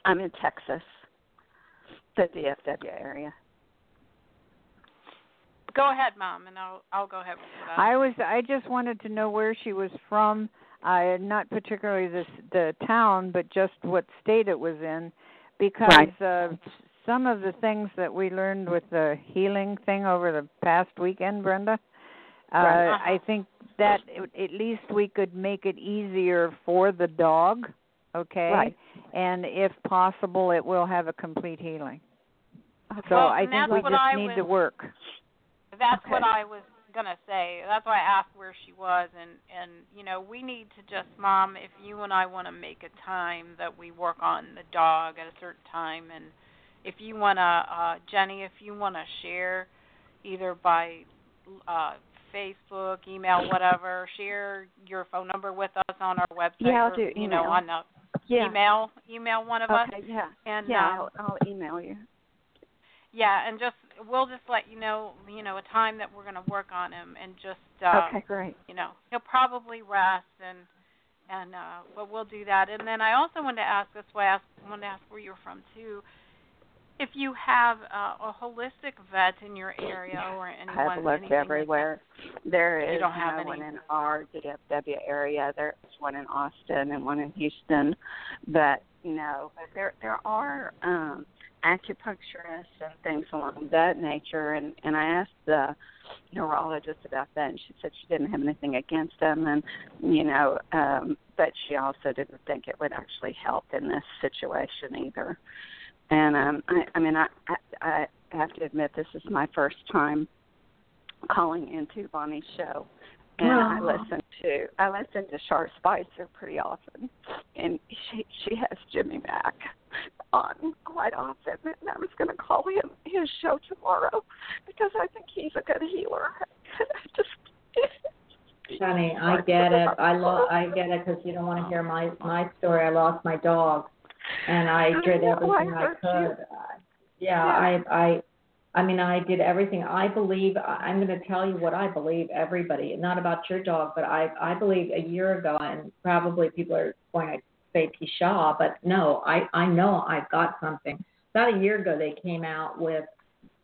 I'm in Texas, the DFW area. Go ahead, mom, and I'll I'll go ahead with that. I was. I just wanted to know where she was from. Uh, not particularly the the town, but just what state it was in, because uh, some of the things that we learned with the healing thing over the past weekend, Brenda. Uh, Right. I think that it, at least we could make it easier for the dog. Okay. Right. And if possible, it will have a complete healing. So Well, I think that's we what just I need was- to work. That's what I was gonna say. That's why I asked where she was, and and you know we need to just, mom, if you and I want to make a time that we work on the dog at a certain time, and if you wanna, uh, Jenny, if you wanna share, either by uh Facebook, email, whatever, share your phone number with us on our website. Yeah, I'll or, do You know, on the Yeah. email, email one of us, Okay. Yeah. and Yeah. um, I'll, I'll email you. yeah, and just we'll just let you know, you know, a time that we're going to work on him, and just uh, okay. Great. you know, he'll probably rest, and and uh, but we'll do that. And then I also wanted to ask, this why I wanted to ask where you're from too. If you have uh, a holistic vet in your area or anyone, I've looked like everywhere. There is You don't have no one any? in our DFW area. There's one in Austin and one in Houston, but no, but there there are um acupuncturists and things along that nature. And and I asked the neurologist about that, and she said she didn't have anything against them, and you know, um, but she also didn't think it would actually help in this situation either. And um, I, I mean, I, I I have to admit this is my first time calling into Bonnie's show, and I listen to I listen to Char Spicer pretty often, and she she has Jimmy Mack on quite often, and I was going to call him his show tomorrow because I think he's a good healer. just Honey, I get it. I lo- I get it because you don't want to hear my my story. I lost my dog, and I did everything I I could. Uh, yeah, I I I mean, I did everything. I believe. I'm going to tell you what I believe. Everybody, not about your dog, but I I believe a year ago, and probably people are going to say Pisha, but no, I I know I've got something. About a year ago, they came out with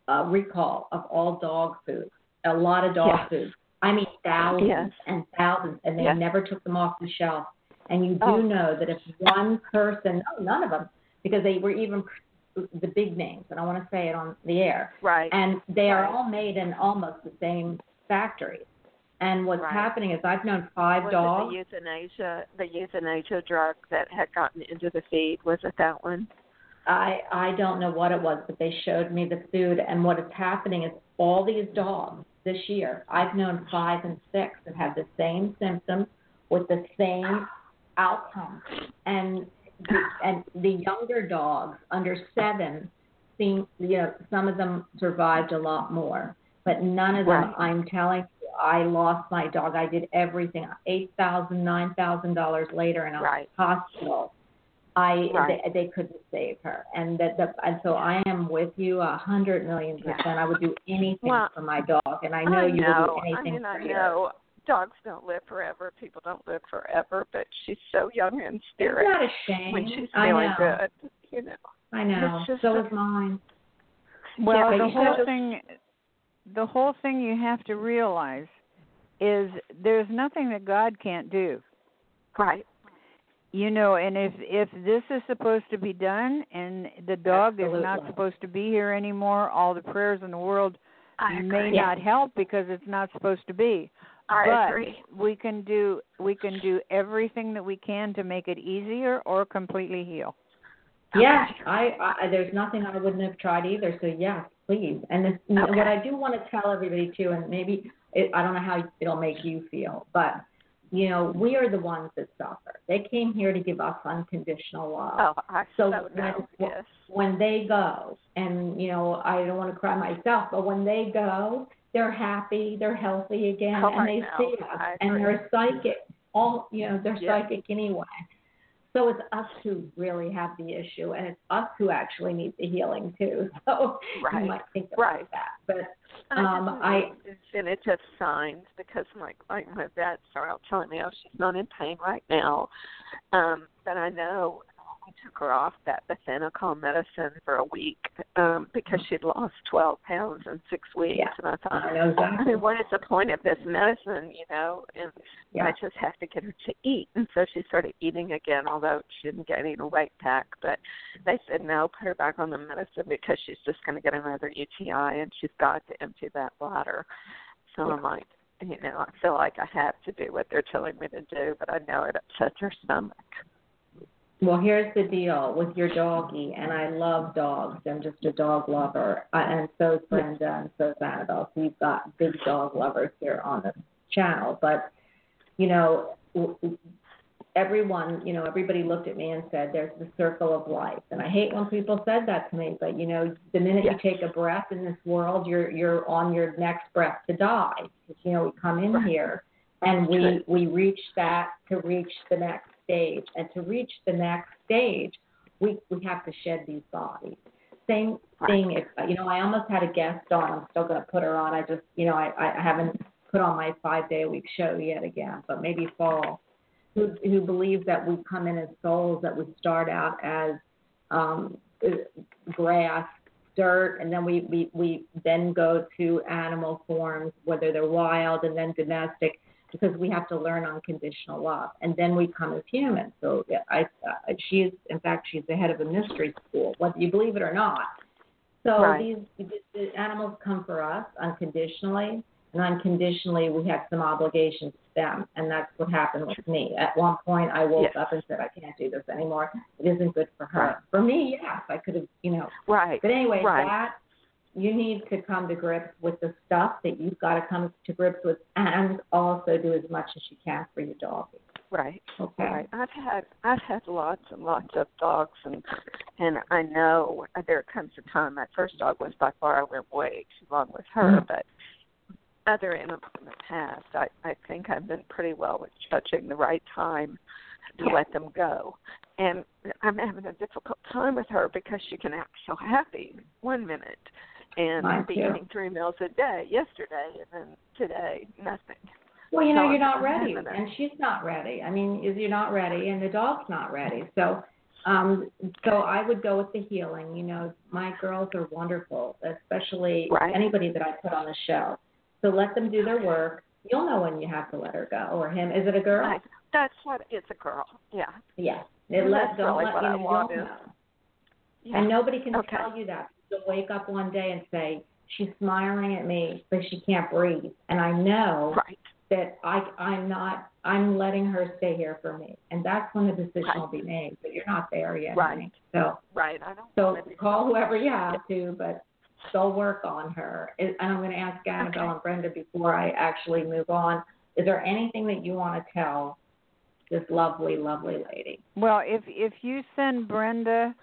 a recall of all dog food, a lot of dog Yes. food. I mean, thousands Yes. and thousands, and they Yes. never took them off the shelf. And you do Oh. know that if one person, no, none of them, because they were even the big names, and I want to say it on the air, right. and they are Right. all made in almost the same factories. And what's Right. happening is I've known five was dogs. it the euthanasia the euthanasia drug that had gotten into the feed? Was it that one? I I don't know what it was, but they showed me the food, and what is happening is all these dogs this year. I've known five and six that have the same symptoms with the same outcome, and the, and the younger dogs under seven seem you know some of them survived a lot more, but none of them. Right. I'm telling you, I lost my dog. I did everything. Eight thousand, nine thousand dollars later in a Right. hospital. I Right. they, they couldn't save her, and that the and so I am with you a hundred million percent. I would do anything Well, for my dog, and I know you know. would do anything I mean, for I know dogs don't live forever. People don't live forever, but she's so young in Isn't spirit that a shame? when she's I feeling good. You know. I know. It's just So a- is mine. Well, Yeah, the whole said- thing, the whole thing you have to realize is there's nothing that God can't do. Right. You know, and if if this is supposed to be done and the dog is not supposed to be here anymore, all the prayers in the world may agree. not help because it's not supposed to be. I but agree. we can do we can do everything that we can to make it easier or completely heal. Yeah, I, I there's nothing I wouldn't have tried either. So yes, please. And this, Okay. what I do want to tell everybody too, and maybe it, I don't know how it'll make you feel, but you know we are the ones that suffer. They came here to give us unconditional love. Oh, I So so when- Yes. when they go, and you know, I don't want to cry myself, but when they go, they're happy, they're healthy again, Oh, and I they see us, and they're psychic. All you know, they're Yeah. psychic anyway. So it's us who really have the issue, and it's us who actually need the healing too. So Right. you might think about Right. that, but I Um, just I- know definitive signs because like like my vet started out telling me, oh, she's not in pain right now. Um, but I know I took her off that Bethanechol medicine for a week um, because she'd lost 12 pounds in six weeks, Yeah. and I thought, I know I mean, what is the point of this medicine, you know? And Yeah. I just have to get her to eat. And so she started eating again, although she didn't get any weight back. But they said, no, put her back on the medicine because she's just going to get another UTI and she's got to empty that bladder. So I'm like, you know, I feel like I have to do what they're telling me to do, but I know it upsets her stomach. Well, here's the deal with your doggy, and I love dogs. I'm just a dog lover, uh, and so is Brenda, and so is Annabelle. So you've got big dog lovers here on the channel. But you know, everyone, you know, everybody looked at me and said, "There's the circle of life." And I hate when people said that to me, but you know, the minute Yes. you take a breath in this world, you're you're on your next breath to die. you know, we come in Right. here and we we reach that to reach the next stage. And to reach the next stage we we have to shed these bodies. Same thing if you know i almost had a guest on. I'm still going to put her on. I just you know i i haven't put on my five day a week show yet again but maybe fall. Who who believes that we come in as souls that we start out as um grass dirt and then we we we then go to animal forms whether they're wild and then domestic because we have to learn unconditional love and then we come as humans so yeah, i uh, she is in fact she's the head of a mystery school whether you believe it or not so Right. these the animals come for us unconditionally and unconditionally we have some obligations to them and that's what happened with me at one point i woke Yes. up and said i can't do this anymore it isn't good for her Right. for me yes i could have you know Right. but anyway Right. that you need to come to grips with the stuff that you've got to come to grips with, and also do as much as you can for your dog. Right. Okay. Right. I've had I've had lots and lots of dogs and and I know there comes a time my first dog was by far I went way too long with her, Mhm. but other animals in the past I, I think I've been pretty well with judging the right time to Yeah. let them go. And I'm having a difficult time with her because she can act so happy one minute and Mine be too. eating three meals a day yesterday and then today nothing. Well, you know, So you're not ready, and she's not ready. I mean, is you're not ready, and the dog's not ready. So, um, so I would go with the healing. You know, my girls are wonderful, especially Right. anybody that I put on the show. So let them do their work. You'll know when you have to let her go or him. Is it a girl? Right. That's what it's a girl. Yeah. Yes. They And let don't really let you know. you'll know. Yeah. And nobody can Okay. tell you that. You'll wake up one day and say, She's smiling at me, but she can't breathe. And I know Right. that I I'm not I'm letting her stay here for me. And that's when the decision Right. will be made. But you're not there yet. Right. honey. So Right. I don't so want to be call whoever you have to, but still work on her. And I'm going to ask Annabelle Okay. and Brenda before I actually move on. Is there anything that you want to tell this lovely, lovely lady? Well, if if you send Brenda,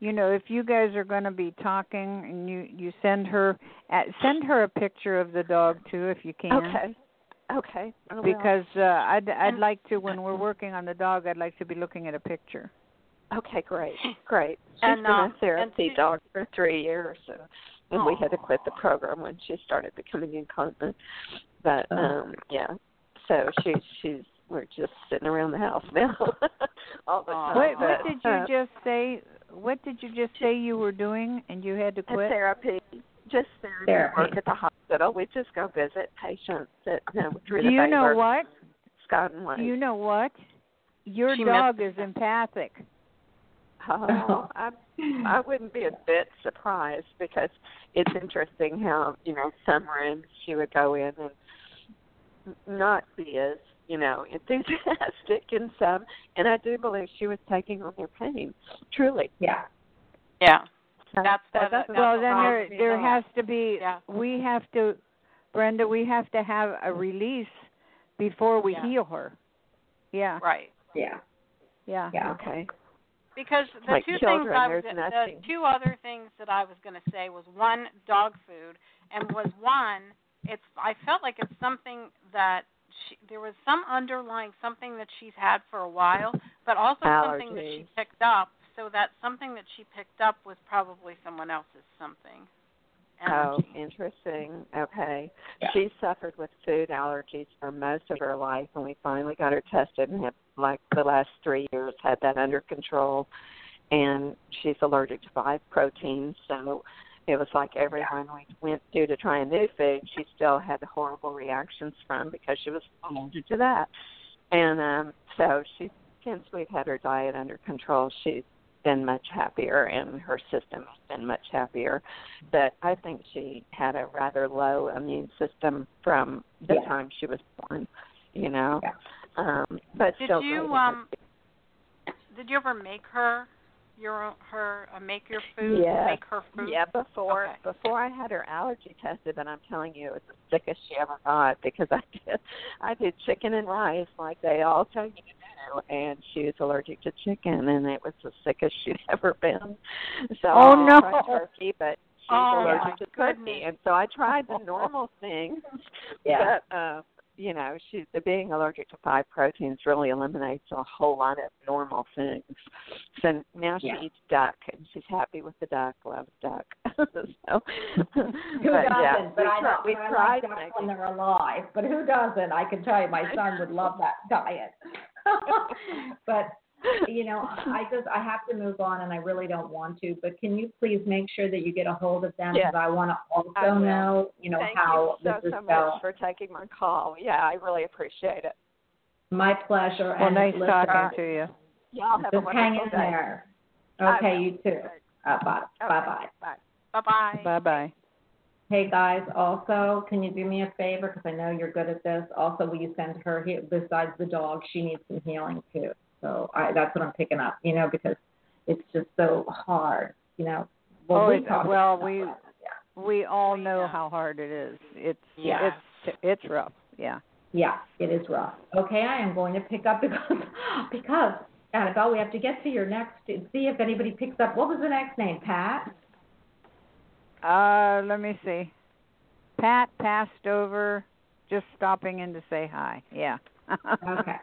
you know, if you guys are going to be talking and you you send her at, send her a picture of the dog too if you can. Okay. Okay. I. Because uh, I'd I'd like to when we're working on the dog, I'd like to be looking at a picture. Okay, great, great. She's And, been um, a therapy and she- dog for three years, and, and we had to quit the program when she started becoming incontinent. But Oh. um yeah, so she she's we're just sitting around the house now all the time. What what did you uh, just say? What did you just say you were doing and you had to quit? therapy, just therapy, Therapy. work at the hospital. We just go visit patients that you know, through Do the you know what? Scott and White. Do you know what? Your She dog is empathic. Oh, I I wouldn't be a bit surprised because it's interesting how you know some rooms she would go in and not be as you know enthusiastic in some, and I do believe she was taking on their pain truly. Yeah. Yeah. So That's that what- that's well, what then there there has to be. Yeah. We have to, Brenda. We have to have a release before we Yeah. heal her. Yeah. Right. Yeah. Yeah. Yeah. okay. Because the Like two children, things I was there's the two other things that I was going to say was one dog food and was one it's I felt like it's something that she, there was some underlying something that she's had for a while, but also something that she picked up. So that something that she picked up was probably someone else's something. Oh, interesting. Okay. Yeah. She suffered with food allergies for most of her life, and we finally got her tested and have, like, the last three years had that under control. And she's allergic to five proteins, so it was like every time we went to to try a new food, she still had horrible reactions from because she was allergic to that. And um so she since we've had her diet under control, she's been much happier and her system has been much happier. But I think she had a rather low immune system from the Yeah. time she was born, you know. Yeah. Um but Did still you um did you ever make her your her uh, make your food Yes. make her food? Yeah, before Okay. before I had her allergy tested, and I'm telling you, it was the sickest she ever got because I did I did chicken and rice like they all tell you to do, and she was allergic to chicken, and it was the sickest she'd ever been. So Oh, I no. tried turkey, but she's Oh, allergic to turkey, and so I tried the normal things. Yeah. But uh, you know, she's the being allergic to five proteins really eliminates a whole lot of normal things. So now she Yeah. eats duck, and she's happy with the duck. Loves duck. so, Who but doesn't? yeah, but we I, tried. We I tried like making. when they're alive. But who doesn't? I can tell you, my son would love that diet. but you know, I just I have to move on, and I really don't want to. But can you please make sure that you get a hold of them Yes. because I want to also will. know, you know, Thank how you so this is so much going. for taking my call. Yeah, I really appreciate it. My pleasure. Well, and nice listen, talking to you. Y'all have a Just hang wonderful in day. there. Okay, you too. Uh, bye. Okay, Bye bye. Bye. Bye bye. Bye bye. Hey guys, also, can you do me a favor? Because I know you're good at this. Also, will you send her, he- besides the dog, she needs some healing too. So I, that's what I'm picking up, you know, because it's just so hard, you know. Well, oh, we it, well, we that. we all know know. how hard it is. It's Yeah. it's it's rough. Yeah. Yeah, it is rough. Okay, I am going to pick up because because Annabelle, we have to get to your next. See if anybody picks up. What was the next name? Pat. Uh, let me see. Pat passed over, just stopping in to say hi. Yeah. Okay.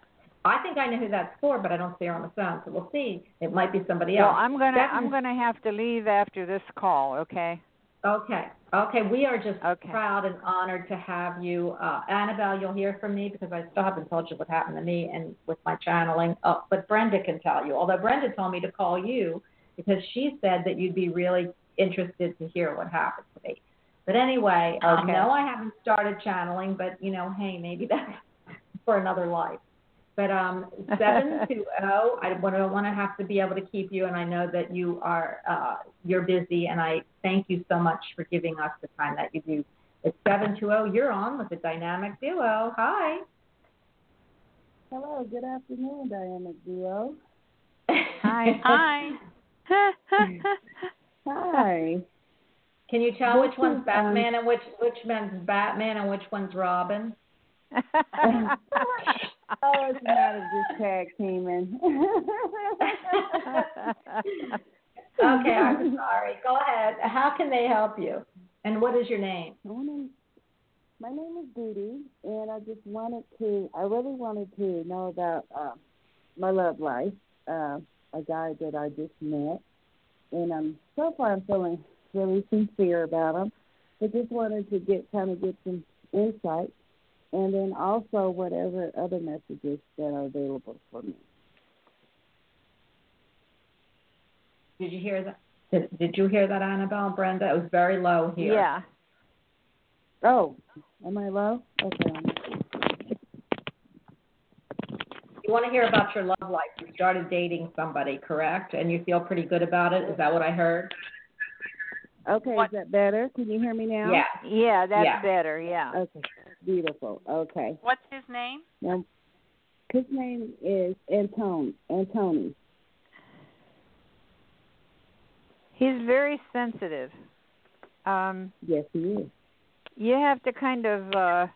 I think I know who that's for, but I don't see her on the phone, so we'll see. It might be somebody Well, else. I'm gonna I'm gonna have to leave after this call. Okay. Okay. Okay. We are just Okay. proud and honored to have you. Uh, Annabelle, you'll hear from me because I still haven't told you what happened to me and with my channeling. Uh, but Brenda can tell you. Although Brenda told me to call you because she said that you'd be really interested to hear what happened to me. But anyway, I Okay. know I haven't started channeling, but you know, hey, maybe that's for another life. But um, seven two zero. I want to want to have to be able to keep you, and I know that you are uh, you're busy, and I thank you so much for giving us the time that you do. It's seven two zero. You're on with the dynamic duo. Hi. Hello, good afternoon, Dynamic Duo. Hi. Hi. Hi. Can you tell This which one's is, Batman and which which one's Batman and which one's Robin? Oh, it's not as just tag teaming. okay, I'm sorry. Go ahead. How can they help you? And what is your name? My name, is Dee and I just wanted to, I really wanted to know about uh, my love life, uh, a guy that I just met. And um, so far I'm feeling really sincere about him. But just wanted to get kind of get some insight and then also whatever other messages that are available for me. Did you hear that? Did, did you hear that, Annabelle Brenda? It was very low here. yeah. Oh, am I low? Okay. You want to hear about your love life. You started dating somebody, correct? And you feel pretty good about it. Is that what I heard? Okay, What- is that better? Can you hear me now? Yeah. Yeah, that's Yeah. better. Yeah. Okay, beautiful. Okay. What's his name? Now, his name is Antone. Antony. He's very sensitive. Um, Yes, he is. you have to kind of uh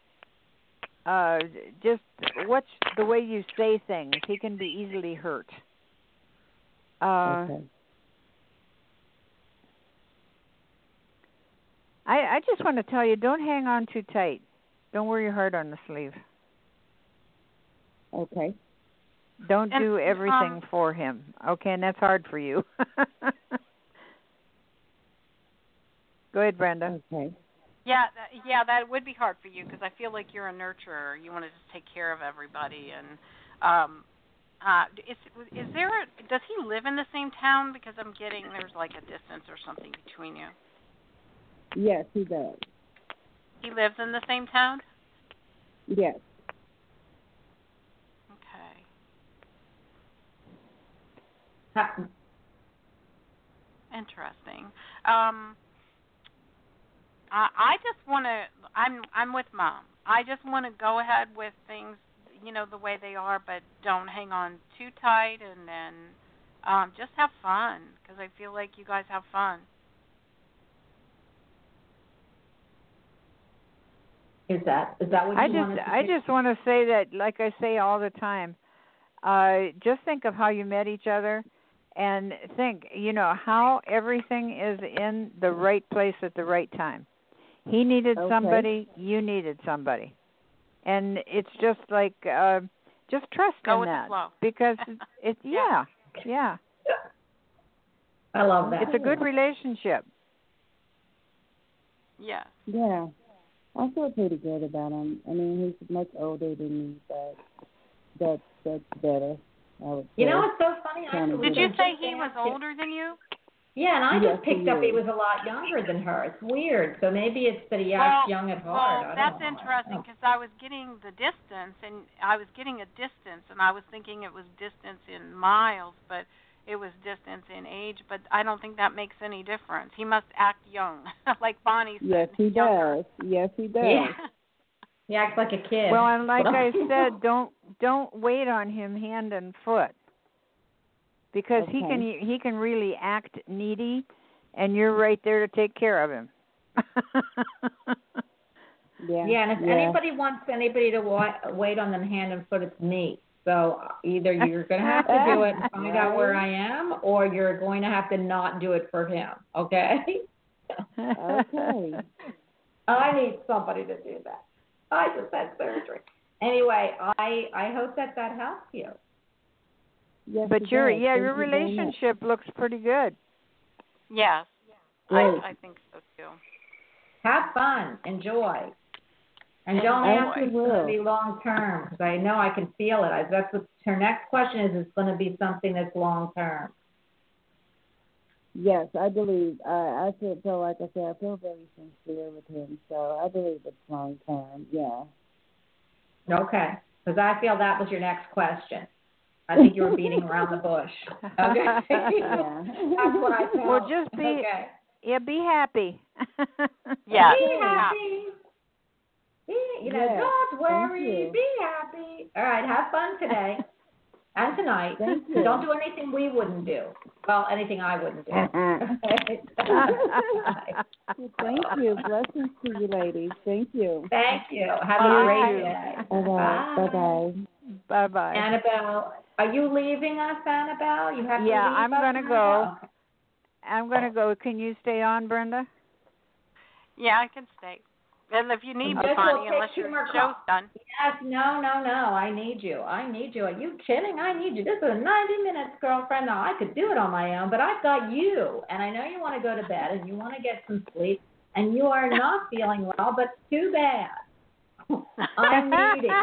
uh just watch the way you say things. He can be easily hurt. Uh okay. I I just want to tell you don't hang on too tight. Don't wear your heart on the sleeve. Okay. Don't And, do everything um, for him. Okay, and that's hard for you. Go ahead, Brenda. Okay. Yeah, that, yeah, that would be hard for you because I feel like you're a nurturer. You want to just take care of everybody, and um, uh, is is there? A, does he live in the same town? Because I'm getting there's like a distance or something between you. Yes, he does. He lives in the same town. Yes. Okay. Ha- Interesting. Um, I I just want to. I'm I'm with mom. I just want to go ahead with things, you know, the way they are, but don't hang on too tight, and then um, just have fun because I feel like you guys have fun. Is that is that what you I just to I say? just want to say that like I say all the time, uh just think of how you met each other and think, you know, how everything is in the right place at the right time. He needed Okay. somebody, you needed somebody. And it's just like uh just trust Go in with the that flow. because it yeah. Yeah. I love that. It's a good relationship. Yeah. Yeah. I feel pretty good about him. I mean, he's much older than me, but that's that's better. I would You know what's so funny? I Kind Did you just say he was older than you? Yeah, and I Yes, just picked he up he was a lot younger than her. It's weird. So maybe it's that he Well, acts young at heart. Well, that's know. interesting oh. because I was getting the distance, and I was getting a distance, and I was thinking it was distance in miles, but it was distance in age. But I don't think that makes any difference. He must act young, like Bonnie said. Yes, he younger. does. Yes, he does. Yeah. He acts like a kid. Well, and like I said, don't don't wait on him hand and foot. Because he can he can really act needy and you're right there to take care of him. Yeah. Yeah, and if yeah. anybody wants anybody to wa- wait on them hand and foot, it's me. So uh, either you're going to have to do it and find out where I am, or you're going to have to not do it for him. Okay? Okay. I need somebody to do that. I just had surgery. Anyway, I I hope that that helps you. Yes, But it your does. yeah, Thank your you very relationship looks pretty good. Yes, Great. I, I think so too. Have fun, enjoy, and oh, don't I ask if it's going will. to be long term because I know I can feel it. I, that's what her next question is. It's going to be something that's long term. Yes, I believe. I I feel, feel like I said, I feel very sincere with him, so I believe it's long term. Yeah. Okay, because I feel that was your next question. I think you were beating around the bush. Okay. Yeah. That's what I felt. Well, just be okay. yeah, be happy. Yeah. Be happy. Be, you know, Yes, don't worry. Be happy. All right, have fun today and tonight. Thank you. Don't do anything we wouldn't do. Well, anything I wouldn't do. Well, thank you. Blessings to you, ladies. Thank you. Thank you. Have Bye. a great day. Bye bye. Bye bye. bye bye. Annabelle, are you leaving us, Annabelle? You have to Yeah, leave I'm gonna Annabelle? go. I'm gonna go. Can you stay on, Brenda? Yeah, I can stay. And if you need me, Bonnie, unless your show's done. Yes, no, no, no. I need you. I need you. Are you kidding? I need you. This is 90 minutes, girlfriend. Now, I could do it on my own, but I've got you. And I know you want to go to bed and you want to get some sleep, and you are not feeling well, but too bad. I'm needing.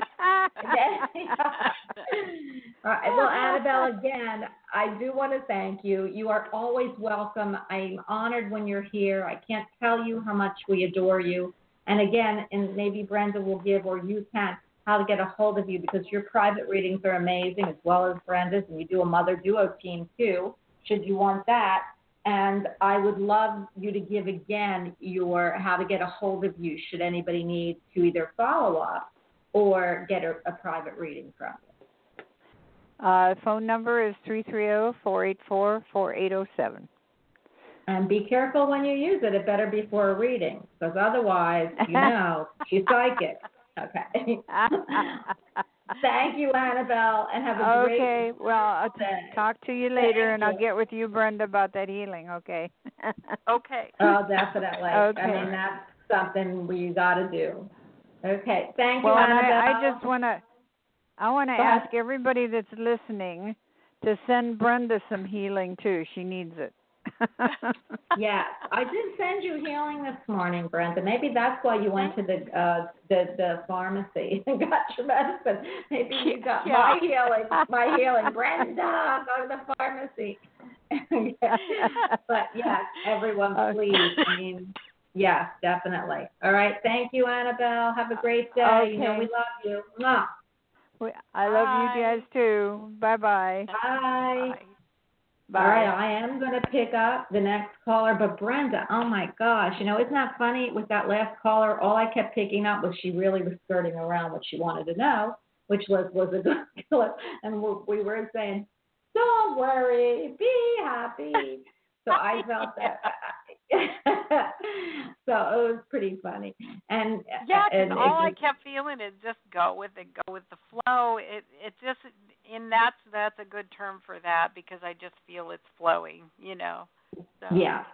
All right. Well, Annabelle, again, I do want to thank you. You are always welcome. I'm honored when you're here. I can't tell you how much we adore you. And again, and maybe Brenda will give, or you can, how to get a hold of you because your private readings are amazing as well as Brenda's, and you do a mother duo team too, should you want that. And I would love you to give again your how to get a hold of you should anybody need to either follow up or get a, a private reading from you. Uh, phone number is three three zero four eight four four eight zero seven. And be careful when you use it. It better be for a reading, because otherwise, you know, she's psychic. Okay. Thank you, Annabelle, and have a great day. okay. Well, I'll t- day. talk to you later, Thank and I'll you. get with you, Brenda, about that healing. Okay. Okay. Oh, definitely. Okay. I mean, that's something we got to do. Okay. Thank you, well, and Annabelle. I, I just want to, I want to ask everybody that's listening to send Brenda some healing too. She needs it. Yeah, I did send you healing this morning, Brenda. Maybe that's why you went to the uh the the pharmacy and got your medicine. Maybe you got my healing, my healing. Brenda, go to the pharmacy. but yes, everyone, Okay. please. I mean, yes, definitely. All right. Thank you, Annabelle. Have a great day. You know we love you. Mwah. I love Bye. you guys too. Bye bye. Bye. Bye. All right, I am going to pick up the next caller, but Brenda, oh my gosh, you know, isn't that funny? With that last caller, all I kept picking up was she really was skirting around what she wanted to know, which was was a good killer, and we were saying, "Don't worry, be happy." So I felt that. so it was pretty funny, and uh, yeah, and all I kept feeling is just go with it, go with the flow. It it just and that's that's a good term for that because I just feel it's flowing, you know. So Yeah.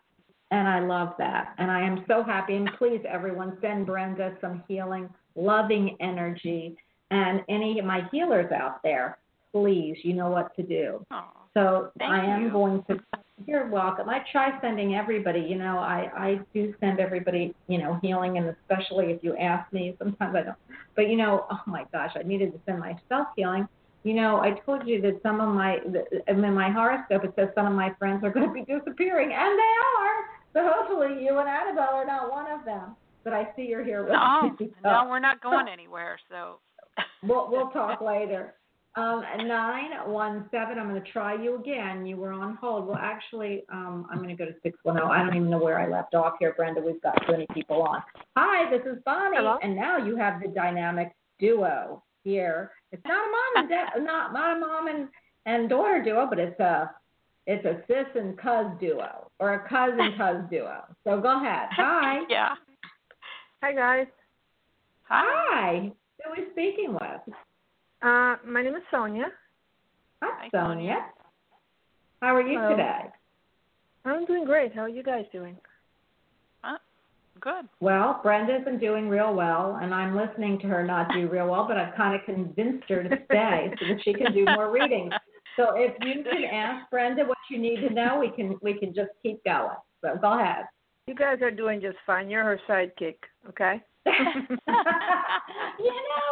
And I love that. And I am so happy. And please, everyone, send Brenda some healing, loving energy. And any of my healers out there, please, you know what to do. Aw, So I am you. going to. You're welcome. I try sending everybody. You know, I I do send everybody. You know, healing, and especially if you ask me. Sometimes I don't. But you know, oh my gosh, I needed to send myself healing. You know, I told you that some of my, the- in my horoscope, it says some of my friends are going to be disappearing, and they are. So hopefully, you and Annabelle are not one of them. But I see you're here with No, me. no, we're not going anywhere. So We'll we'll talk later. Um, nine one seven. I'm going to try you again. You were on hold. Well, actually, um, I'm going to go to six one zero. I don't even know where I left off here, Brenda. We've got so many people on. Hi, this is Bonnie, Hello. and now you have the dynamic duo here. It's not a mom and dad, not not a mom and and daughter duo, but it's a It's a sis and cuz duo or a cousin cuz duo. So go ahead. Hi. Yeah. Hi guys. Hi. Who are we speaking with? Uh, my name is Sonia. Hi, Sonia. How are you Hello. today? I'm doing great. How are you guys doing? Good. Well, Brenda's been doing real well, and I'm listening to her not do real well, but I've kind of convinced her to stay so that she can do more readings. So if you can ask Brenda what you need to know, we can we can just keep going. So go ahead. You guys are doing just fine. You're her sidekick, okay? you know,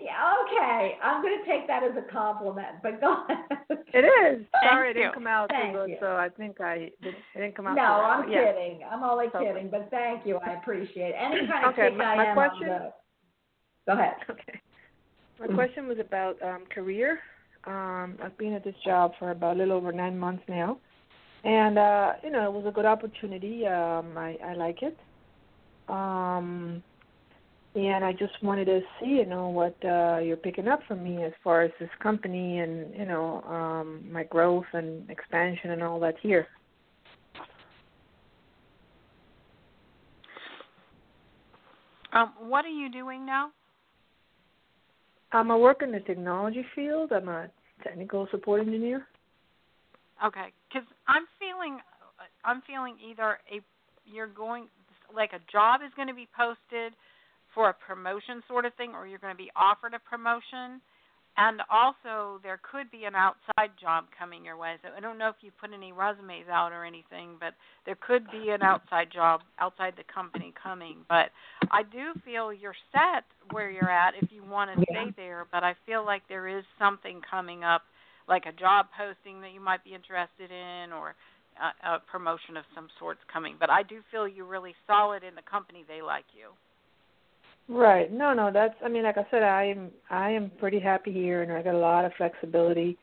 yeah, okay. I'm going to take that as a compliment, but go ahead. It is. Sorry, Thank it didn't you. come out Thank so good, you. so I think I didn't, it didn't come out. No, I'm yeah. kidding. I'm only kidding, but thank you. I appreciate it. Any kind of Okay, my- I my am question- on the. Go ahead. Okay. My question was about um, career. Um, I've been at this job for about a little over nine months now, and uh, you know it was a good opportunity. Um, I, I like it, um, and I just wanted to see, you know, what uh, you're picking up from me as far as this company and you know um, my growth and expansion and all that here. Um, what are you doing now? Um, I work in the technology field. I'm a technical support engineer. Okay, because I'm feeling, I'm feeling either a you're going like a job is going to be posted for a promotion sort of thing, or you're going to be offered a promotion, and also there could be an outside job coming your way. So I don't know if you put any resumes out or anything, but there could be an outside job outside the company coming. But I do feel you're set where you're at if you want to Yeah. stay there. But I feel like there is something coming up like a job posting that you might be interested in or a, a promotion of some sorts coming. But I do feel you're really solid in the company. They like you. Right. No, no, that's I mean, like I said, I am I am pretty happy here and I got a lot of flexibility.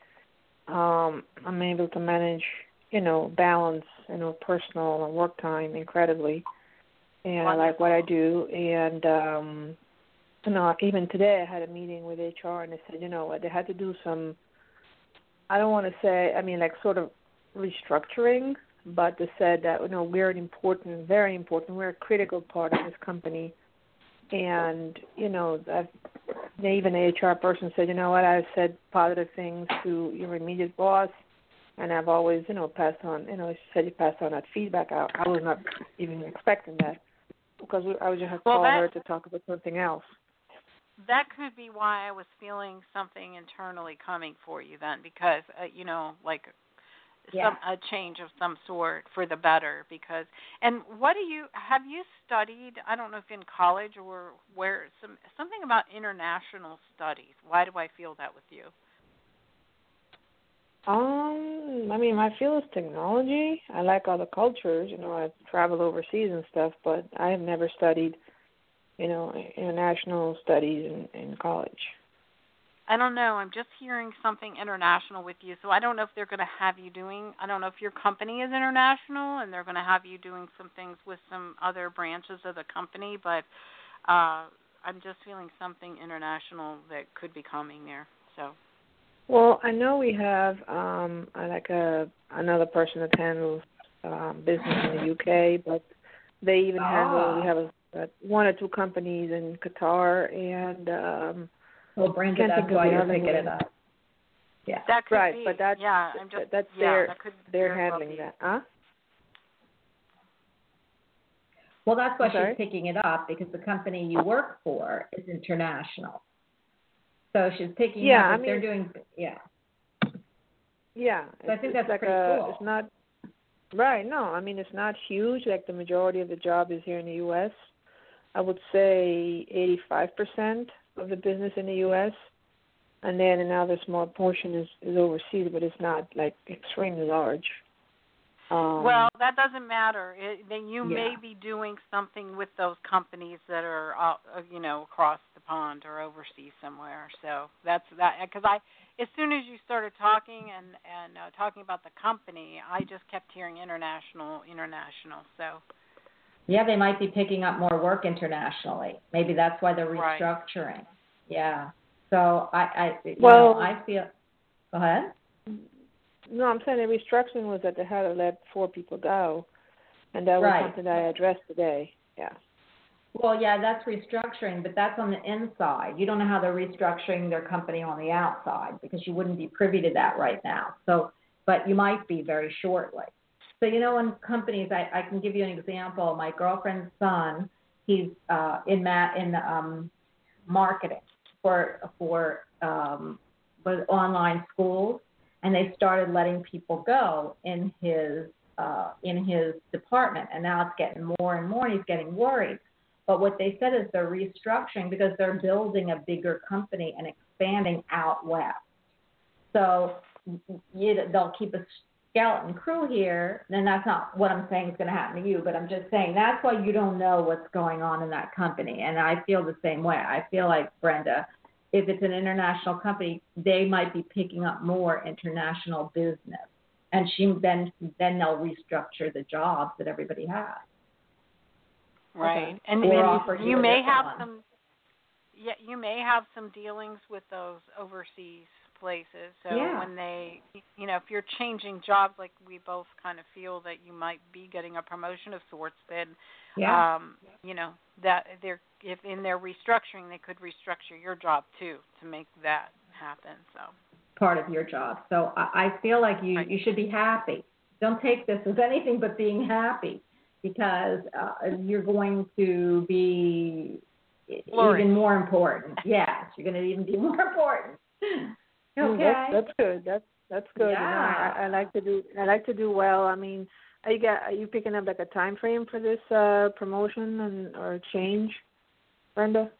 Um, I'm able to manage, you know, balance, you know, personal and work time incredibly. And I like what I do and um you know, even today I had a meeting with HR and they said, you know what, they had to do some I don't want to say I mean like sort of restructuring, but they said that you know, we're an important very important, we're a critical part of this company and you know I've, even the HR person said, you know what, I've said positive things to your immediate boss, and I've always you know passed on, you know, she said you passed on that feedback. I, I was not even expecting that because I was just Well, called that- her to talk about something else. That could be why I was feeling something internally coming for you then, because uh, you know, like Yeah. some a change of some sort for the better. Because and what do you have you studied? I don't know if in college or where some something about international studies. Why do I feel that with you? Um, I mean, my field is technology. I like other cultures. You know, I've traveled overseas and stuff, but I have never studied, you know, international studies in, in college. I don't know. I'm just hearing something international with you. So I don't know if they're going to have you doing. I don't know if your company is international and they're going to have you doing some things with some other branches of the company. But uh, I'm just feeling something international that could be coming there. So Well, I know we have um uh, like a another person that handles um business in the UK, but they even handle we Ah. have a, a one or two companies in Qatar and um Well, Brenda, Can't that's think why the you're other picking it up. Yeah. that could right, be. but that's yeah. I'm just that's yeah, their that could they're very well handling that. Huh? Well, that's why I'm sorry? she's picking it up because the company you work for is international. So she's picking Yeah, up I if they're doing yeah. Yeah. So I think that's like pretty a, cool. It's not right. No, I mean it's not huge. Like the majority of the job is here in the U.S. I would say 85% of the business in the U.S. and then another small portion is is overseas, but it's not like extremely large. Um, well, that doesn't matter. It, then you may be doing something with those companies that are, uh, uh, you know, across the pond or overseas somewhere. So that's that. Because I, as soon as you started talking and and uh, talking about the company, I just kept hearing international, international. So Yeah, they might be picking up more work internationally. Maybe that's why they're restructuring. Right. restructuring. Yeah. So I, I you Well- know, I feel. Go ahead. no, I'm saying the restructuring was that they had to let four people go, and that was Right. something that I addressed today. Yeah. Well, yeah, that's restructuring, but that's on the inside. You don't know how they're restructuring their company on the outside because you wouldn't be privy to that right now. So, but you might be very shortly. So, you know, in companies, I, I can give you an example. My girlfriend's son, he's uh, in ma- in um, marketing for for um, was online schools, and they started letting people go in his uh, in his department, and now it's getting more and more. And he's getting worried. But what they said is they're restructuring because they're building a bigger company and expanding out west. So you, they'll keep a skeleton crew here. And that's not what I'm saying is going to happen to you, but I'm just saying that's why you don't know what's going on in that company. And I feel the same way. I feel like Brenda, if it's an international company, they might be picking up more international business, and she then then they'll restructure the jobs that everybody has. Right. And, and you you may have one. some yeah, you may have some dealings with those overseas places. So Yeah. when they you know, if you're changing jobs like we both kind of feel that you might be getting a promotion of sorts, then Yeah. um, you know, that they're if in their restructuring they could restructure your job too to make that happen. So part of your job. So I, I feel like you you should be happy. Don't take this as anything but being happy because uh, you're going to be even more important. Yes, you're going to even be more important. Mm, Okay. That's, that's good. That's that's good. You know, I, I I like to do I like to do well. I mean, are you got are you picking up like a time frame for this uh promotion and or change, Brenda?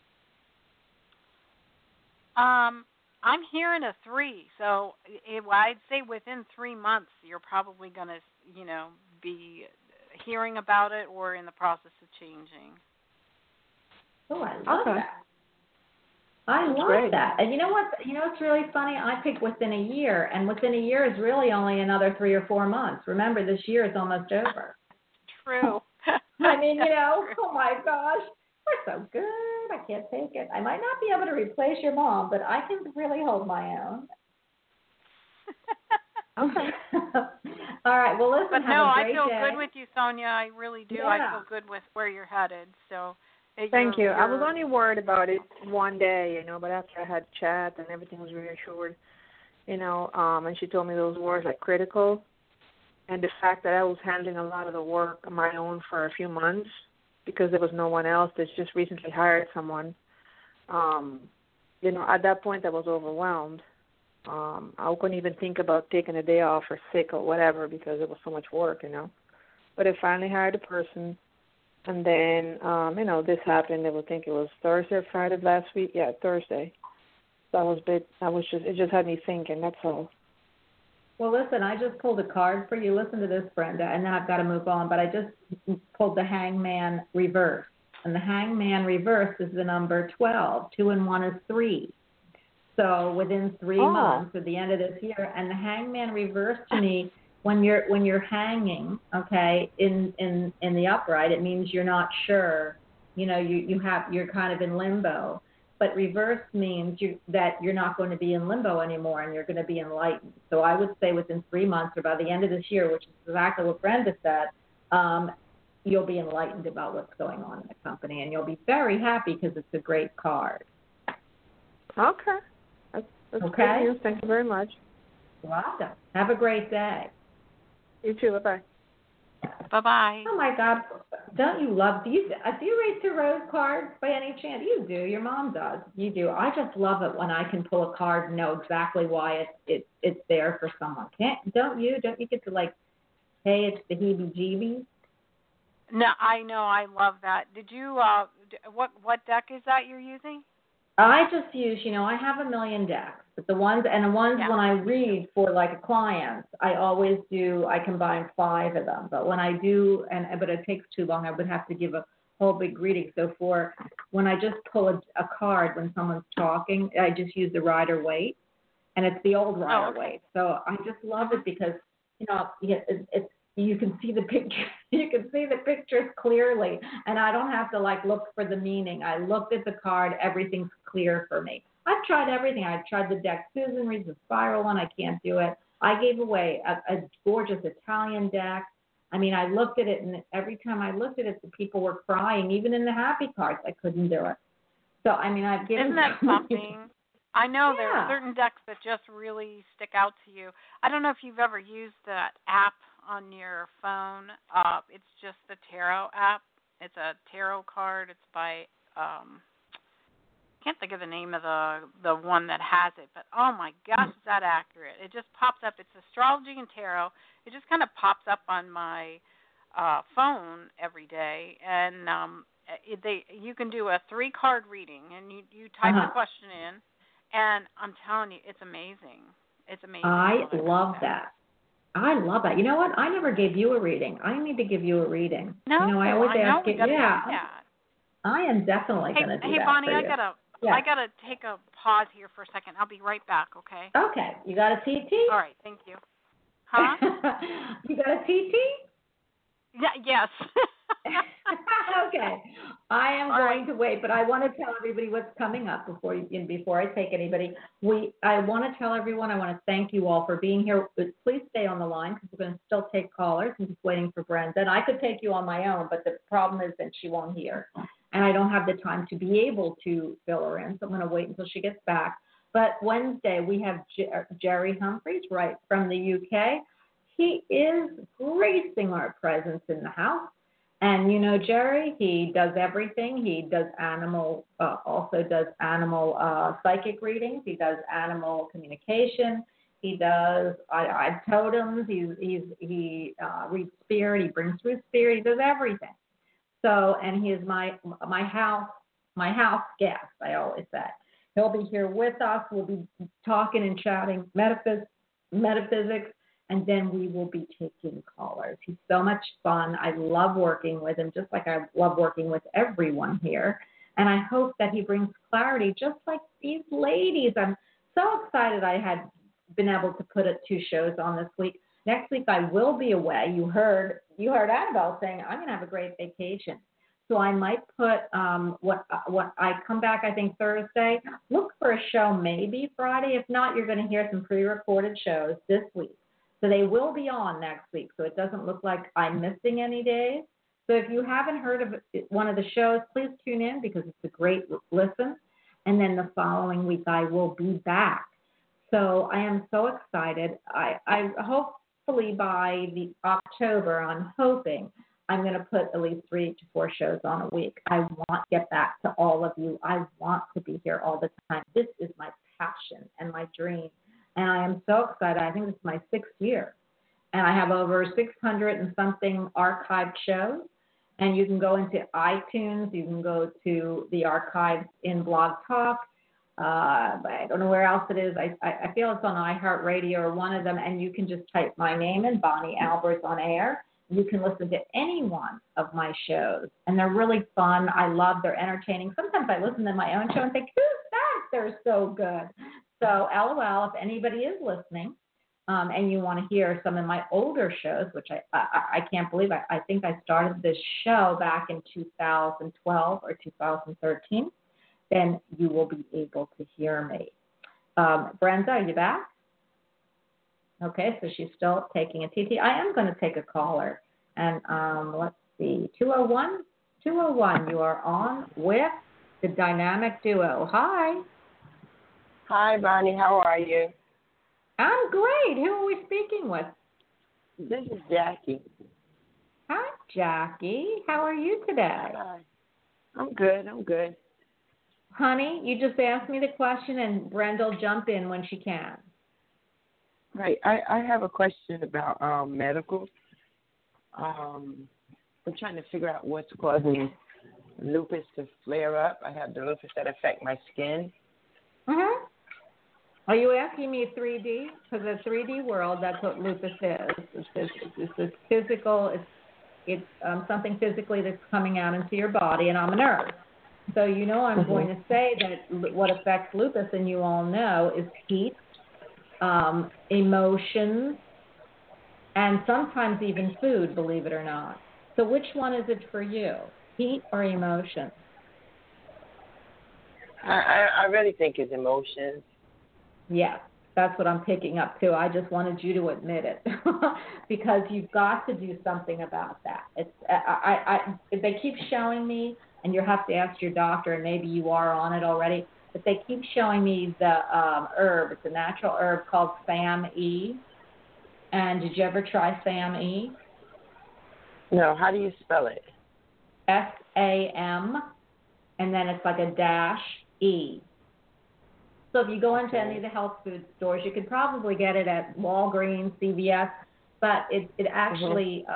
Um, I'm hearing a three, so it, I'd say within three months you're probably going to, you know, be hearing about it or in the process of changing. Oh, I love Okay. that. I That's love great. that. And you know what? You know what's really funny? I picked within a year, and within a year is really only another three or four months. Remember, this year is almost over. True. I mean, you know, oh my gosh, we're so good. I can't take it. I might not be able to replace your mom, but I can really hold my own. Okay. All right. Well, listen. But no, I feel day. good with you, Sonia. I really do. I feel good with where you're headed. So Thank you. I was only worried about it one day, you know, but after I had chat and everything was reassured, you know, um, and she told me those words like critical, and the fact that I was handling a lot of the work on my own for a few months because there was no one else that's just recently hired someone. Um, you know, at that point I was overwhelmed. Um, I couldn't even think about taking a day off or sick or whatever because it was so much work, you know. But I finally hired a person and then, um, you know, this happened. I would think it was Thursday or Friday of last week. Yeah, Thursday. So I was bit. I was just. It just had me thinking. That's all. Well, listen, I just pulled a card for you. Listen to this, Brenda, and then I've got to move on. But I just pulled the Hangman reverse, and the Hangman reverse is the number twelve. Two and one is three. So within three Oh. months, at the end of this year, and the Hangman reverse to me, when you're when you're hanging, okay, in in in the upright, it means you're not sure. You know, you you have you're kind of in limbo. But reverse means you, that you're not going to be in limbo anymore and you're going to be enlightened. So I would say within three months or by the end of this year, which is exactly what Brenda said, um, you'll be enlightened about what's going on in the company and you'll be very happy because it's a great card. Okay. That's, that's Okay. Thank you very much. You're welcome. Have a great day. You too. Bye bye. Bye bye. Oh my God! Don't you love? Do you uh, do you read tarot cards by any chance? You do. Your mom does. You do. I just love it when I can pull a card and know exactly why it's it it's there for someone. Can't? Don't you? Don't you get to like, hey, it's the heebie-jeebies? No, I know. I love that. Did you? uh What what deck is that you're using? I just use, you know, I have a million decks, but the ones and the ones Yeah. when I read for like a client, I always do. I combine five of them, but when I do, and but it takes too long, I would have to give a whole big reading. So for when I just pull a, a card when someone's talking, I just use the Rider Waite, and it's the old oh, Rider Oh, okay. Waite. So I just love it because you know it, it, it's you can see the picture you can see the pictures clearly and i don't have to like look for the meaning i looked at the card everything's clear for me i've tried everything i've tried the deck susan reads the spiral one i can't do it I gave away a, a gorgeous Italian deck. I mean, I looked at it, and every time I looked at it, the people were crying. Even in the happy cards, I couldn't do it. So, I mean, I've given. Isn't that something? I know there are certain decks that just really stick out to you. I don't know if you've ever used that app on your phone. Uh, it's just the tarot app. It's a tarot card. It's by um I can't think of the name of the the one that has it, but oh my gosh, is that accurate? It just pops up. It's astrology and tarot. It just kind of pops up on my uh phone every day and um it, they you can do a three card reading and you you type Uh-huh. the question in and I'm telling you it's amazing. It's amazing. I love that. I love that. You know what? I never gave you a reading. I need to give you a reading. No, you know, I always know ask we you. Yeah, do that. I am definitely Hey, going to do hey that Hey, Bonnie, I gotta Yeah. I gotta take a pause here for a second. I'll be right back, okay? Okay, you got a TT? All right, thank you. Huh? you got a TT? yeah, yes. okay. I am All going right. to wait, but I want to tell everybody what's coming up before you, before I take anybody. We I want to tell everyone. I want to thank you all for being here. But Please stay on the line because we're going to still take callers. I'm just waiting for Brenda. And I could take you on my own, but the problem is that she won't hear, and I don't have the time to be able to fill her in. So I'm going to wait until she gets back. But Wednesday we have Jer- uh, Jerry Humphreys right from the UK. He is gracing our presence in the house. And you know, Jerry, he does everything. He does animal, uh, also does animal uh, psychic readings. He does animal communication. He does I, I totems. He's, he's he uh, reads spirit. He brings through spirit. He does everything. So, and he is my my house my house guest. I always say he'll be here with us. We'll be talking and chatting metaphys- metaphysics and then we will be taking callers. He's so much fun. I love working with him, just like I love working with everyone here. And I hope that he brings clarity, just like these ladies. I'm so excited I had been able to put it two shows on this week. Next week I will be away. You heard you heard Annabelle saying I'm going to have a great vacation. So I might put um, what what I come back I think Thursday. Look for a show maybe Friday. If not, you're going to hear some pre-recorded shows this week. So they will be on next week. So it doesn't look like I'm missing any days. So if you haven't heard of one of the shows, please tune in because it's a great listen. And then the following week I will be back. So I am so excited. I, I hopefully by the October, I'm hoping I'm going to put at least three to four shows on a week. I want to get back to all of you. I want to be here all the time. This is my passion and my dream. And I am so excited. I think this is my sixth year. And I have over 600 and something archived shows. And you can go into iTunes, you can go to the archives in Blog Talk. Uh, I don't know where else it is. I, I I feel it's on iHeartRadio or one of them, and you can just type my name in, Bonnie Albers on air. You can listen to any one of my shows, and they're really fun. I love. They're entertaining. Sometimes I listen to my own show and think, "Who's that? They're so good." So, LOL. If anybody is listening, um, and you want to hear some of my older shows, which I I, I can't believe I, I think I started this show back in 2012 or 2013, then you will be able to hear me. Um, Brenda, are you back? Okay, so she's still taking a TT. I am going to take a caller, and um, let's see, 201, 201. You are on with the dynamic duo. Hi. Hi, Bonnie. How are you? I'm great. Who are we speaking with? This is Jackie. Hi, Jackie. How are you today? Hi. I'm good. I'm good. Honey, you just asked me the question, and Brenda will jump in when she can. Right. I, I have a question about um, medical. Um, I'm trying to figure out what's causing lupus to flare up. I have the lupus that affect my skin. Mm-hmm. Are you asking me 3D? Because the 3D world, that's what lupus is. It's this, it's this physical, it's, it's um, something physically that's coming out into your body, and I'm a nurse. So you know I'm Mhm. going to say that what affects lupus, and you all know, is heat, um, emotions, and sometimes even food, believe it or not. So which one is it for you, heat or emotion? I, I, I really think it's emotions. Yes. That's what I'm picking up too. I just wanted you to admit it because you've got to do something about that. It's I, I, I they keep showing me, and you have to ask your doctor, and maybe you are on it already. But they keep showing me the um, herb. It's a natural herb called Sam E. And did you ever try Sam E? No, how do you spell it? S A M, and then it's like a dash E. So if you go into any of the health food stores, you could probably get it at Walgreens, CVS, but it it actually uh,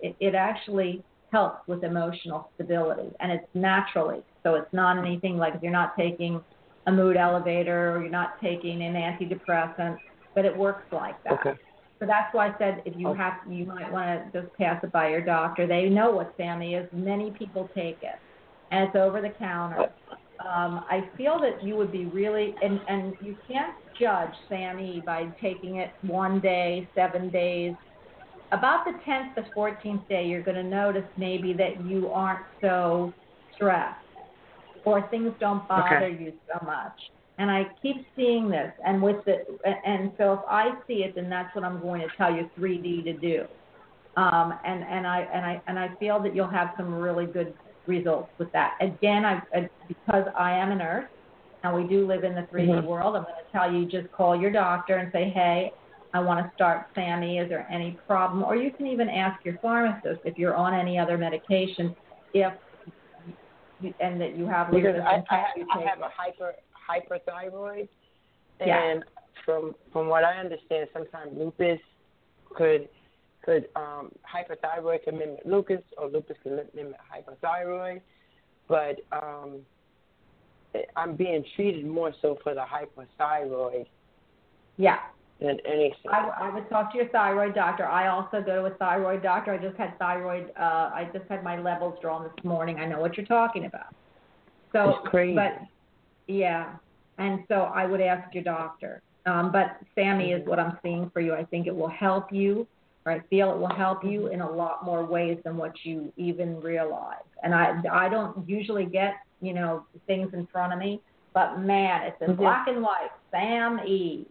it, it actually helps with emotional stability, and it's naturally. So it's not anything like if you're not taking a mood elevator or you're not taking an antidepressant, but it works like that. Okay. So that's why I said if you Okay. have, you might want to just pass it by your doctor. They know what SAM-e is. Many people take it, and it's over the counter. Um, I feel that you would be really, and and you can't judge SAM-e by taking it one day, seven days. About the 10th to 14th day, you're going to notice maybe that you aren't so stressed, or things don't bother Okay. you so much. And I keep seeing this, and with the, and so if I see it, then that's what I'm going to tell you 3D to do. Um, and and I and I and I feel that you'll have some really good results with that. Again, I, I because I am a nurse, and we do live in the 3D Mhm. world. I'm going to tell you just call your doctor and say, hey, I want to start SAM-e. Is there any problem? Or you can even ask your pharmacist if you're on any other medication, if and that you have Because lupus I, I, you I have a hyper hyperthyroid, Yeah. from from what I understand, sometimes lupus could could um, hyperthyroid can mimic lupus, or lupus can mimic hyperthyroid, but um, I'm being treated more so for the hyperthyroid yeah. than anything. I, I would talk to your thyroid doctor. I also go to a thyroid doctor. I just had thyroid. Uh, I just had my levels drawn this morning. I know what you're talking about. So, It's crazy. but yeah, and so I would ask your doctor. Um, but SAM-e is what I'm seeing for you. I think it will help you, I feel it will help you in a lot more ways than what you even realize. And I, I don't usually get, you know, things in front of me, but man, it's in Mhm. black and white. Sam E.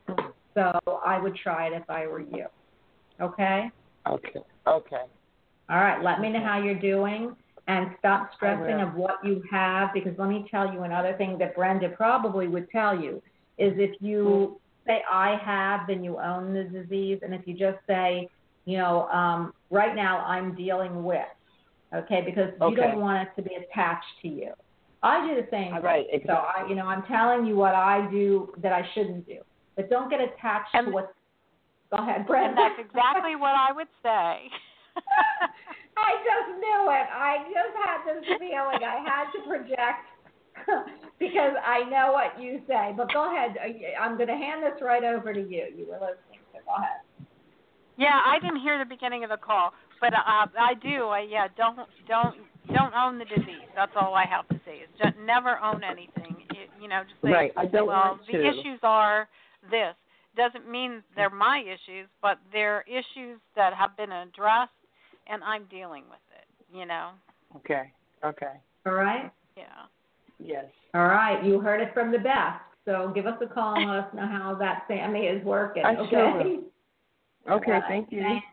So I would try it if I were you. Okay? Okay. Okay. All right. Let me know how you're doing and stop stressing of what you have because let me tell you another thing that Brenda probably would tell you is if you say I have, then you own the disease. And if you just say, you know, um, right now I'm dealing with, okay, because you don't want it to be attached to you. I do the same All right, So exactly. I, you know, I'm telling you what I do that I shouldn't do, but don't get attached to what's. Go ahead, Brenda. And that's exactly what I would say. I just knew it. I just had this feeling. I had to project because I know what you say. But go ahead. I'm going to hand this right over to you. You were listening, so go ahead. Yeah, I didn't hear the beginning of the call, but uh, I do. I yeah, don't don't don't own the disease. That's all I have to say. Is just never own anything. It, you know, just say, Right, I don't well, want the to. issues are this. Doesn't mean they're my issues, but they're issues that have been addressed, and I'm dealing with it. You know. Okay. Okay. All right. Yeah. Yes. All right. You heard it from the best. So give us a call and let us know how that SAM-e is working. I okay. sure will. Okay. All right. Thank you. Thanks.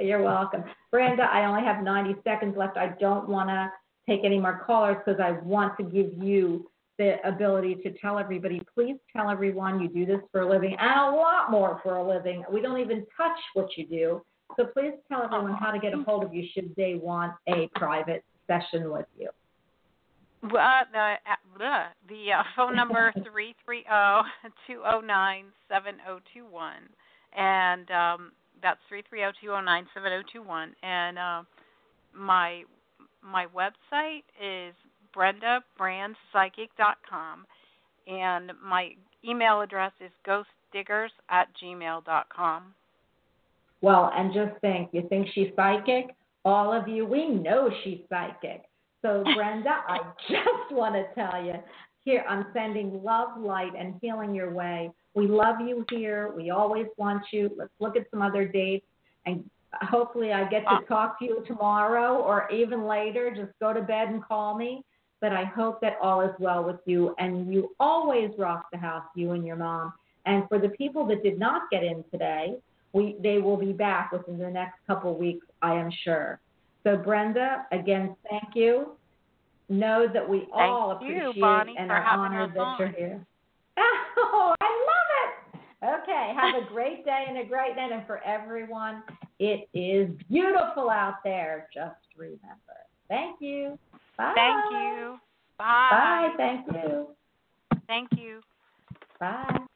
You're welcome. Brenda, I only have 90 seconds left. I don't want to take any more callers because I want to give you the ability to tell everybody. Please tell everyone you do this for a living and a lot more for a living. We don't even touch what you do. So please tell everyone how to get a hold of you should they want a private session with you. Well, uh, the uh, bleh, the uh, phone number three three zero two zero nine seven zero two one, and um, that's three three zero two zero nine seven zero two one. And uh, my my website is brendabrandspsychic.com, and my email address is ghostdiggers at gmail.com. Well, and just think, you think she's psychic? All of you, we know she's psychic. So, Brenda, I just want to tell you here, I'm sending love, light, and healing your way. We love you here. We always want you. Let's look at some other dates, and hopefully, I get to uh, talk to you tomorrow or even later. Just go to bed and call me. But I hope that all is well with you, and you always rock the house, you and your mom. And for the people that did not get in today, we they will be back within the next couple of weeks, I am sure. So Brenda, again, thank you. Know that we all Thank you, appreciate Bonnie, and are honored that on. you're here. Oh, I. Okay, have a great day and a great night. And for everyone, it is beautiful out there. Just remember. Thank you. Bye. Thank you. Bye. Bye. Thank you. Thank you. Bye.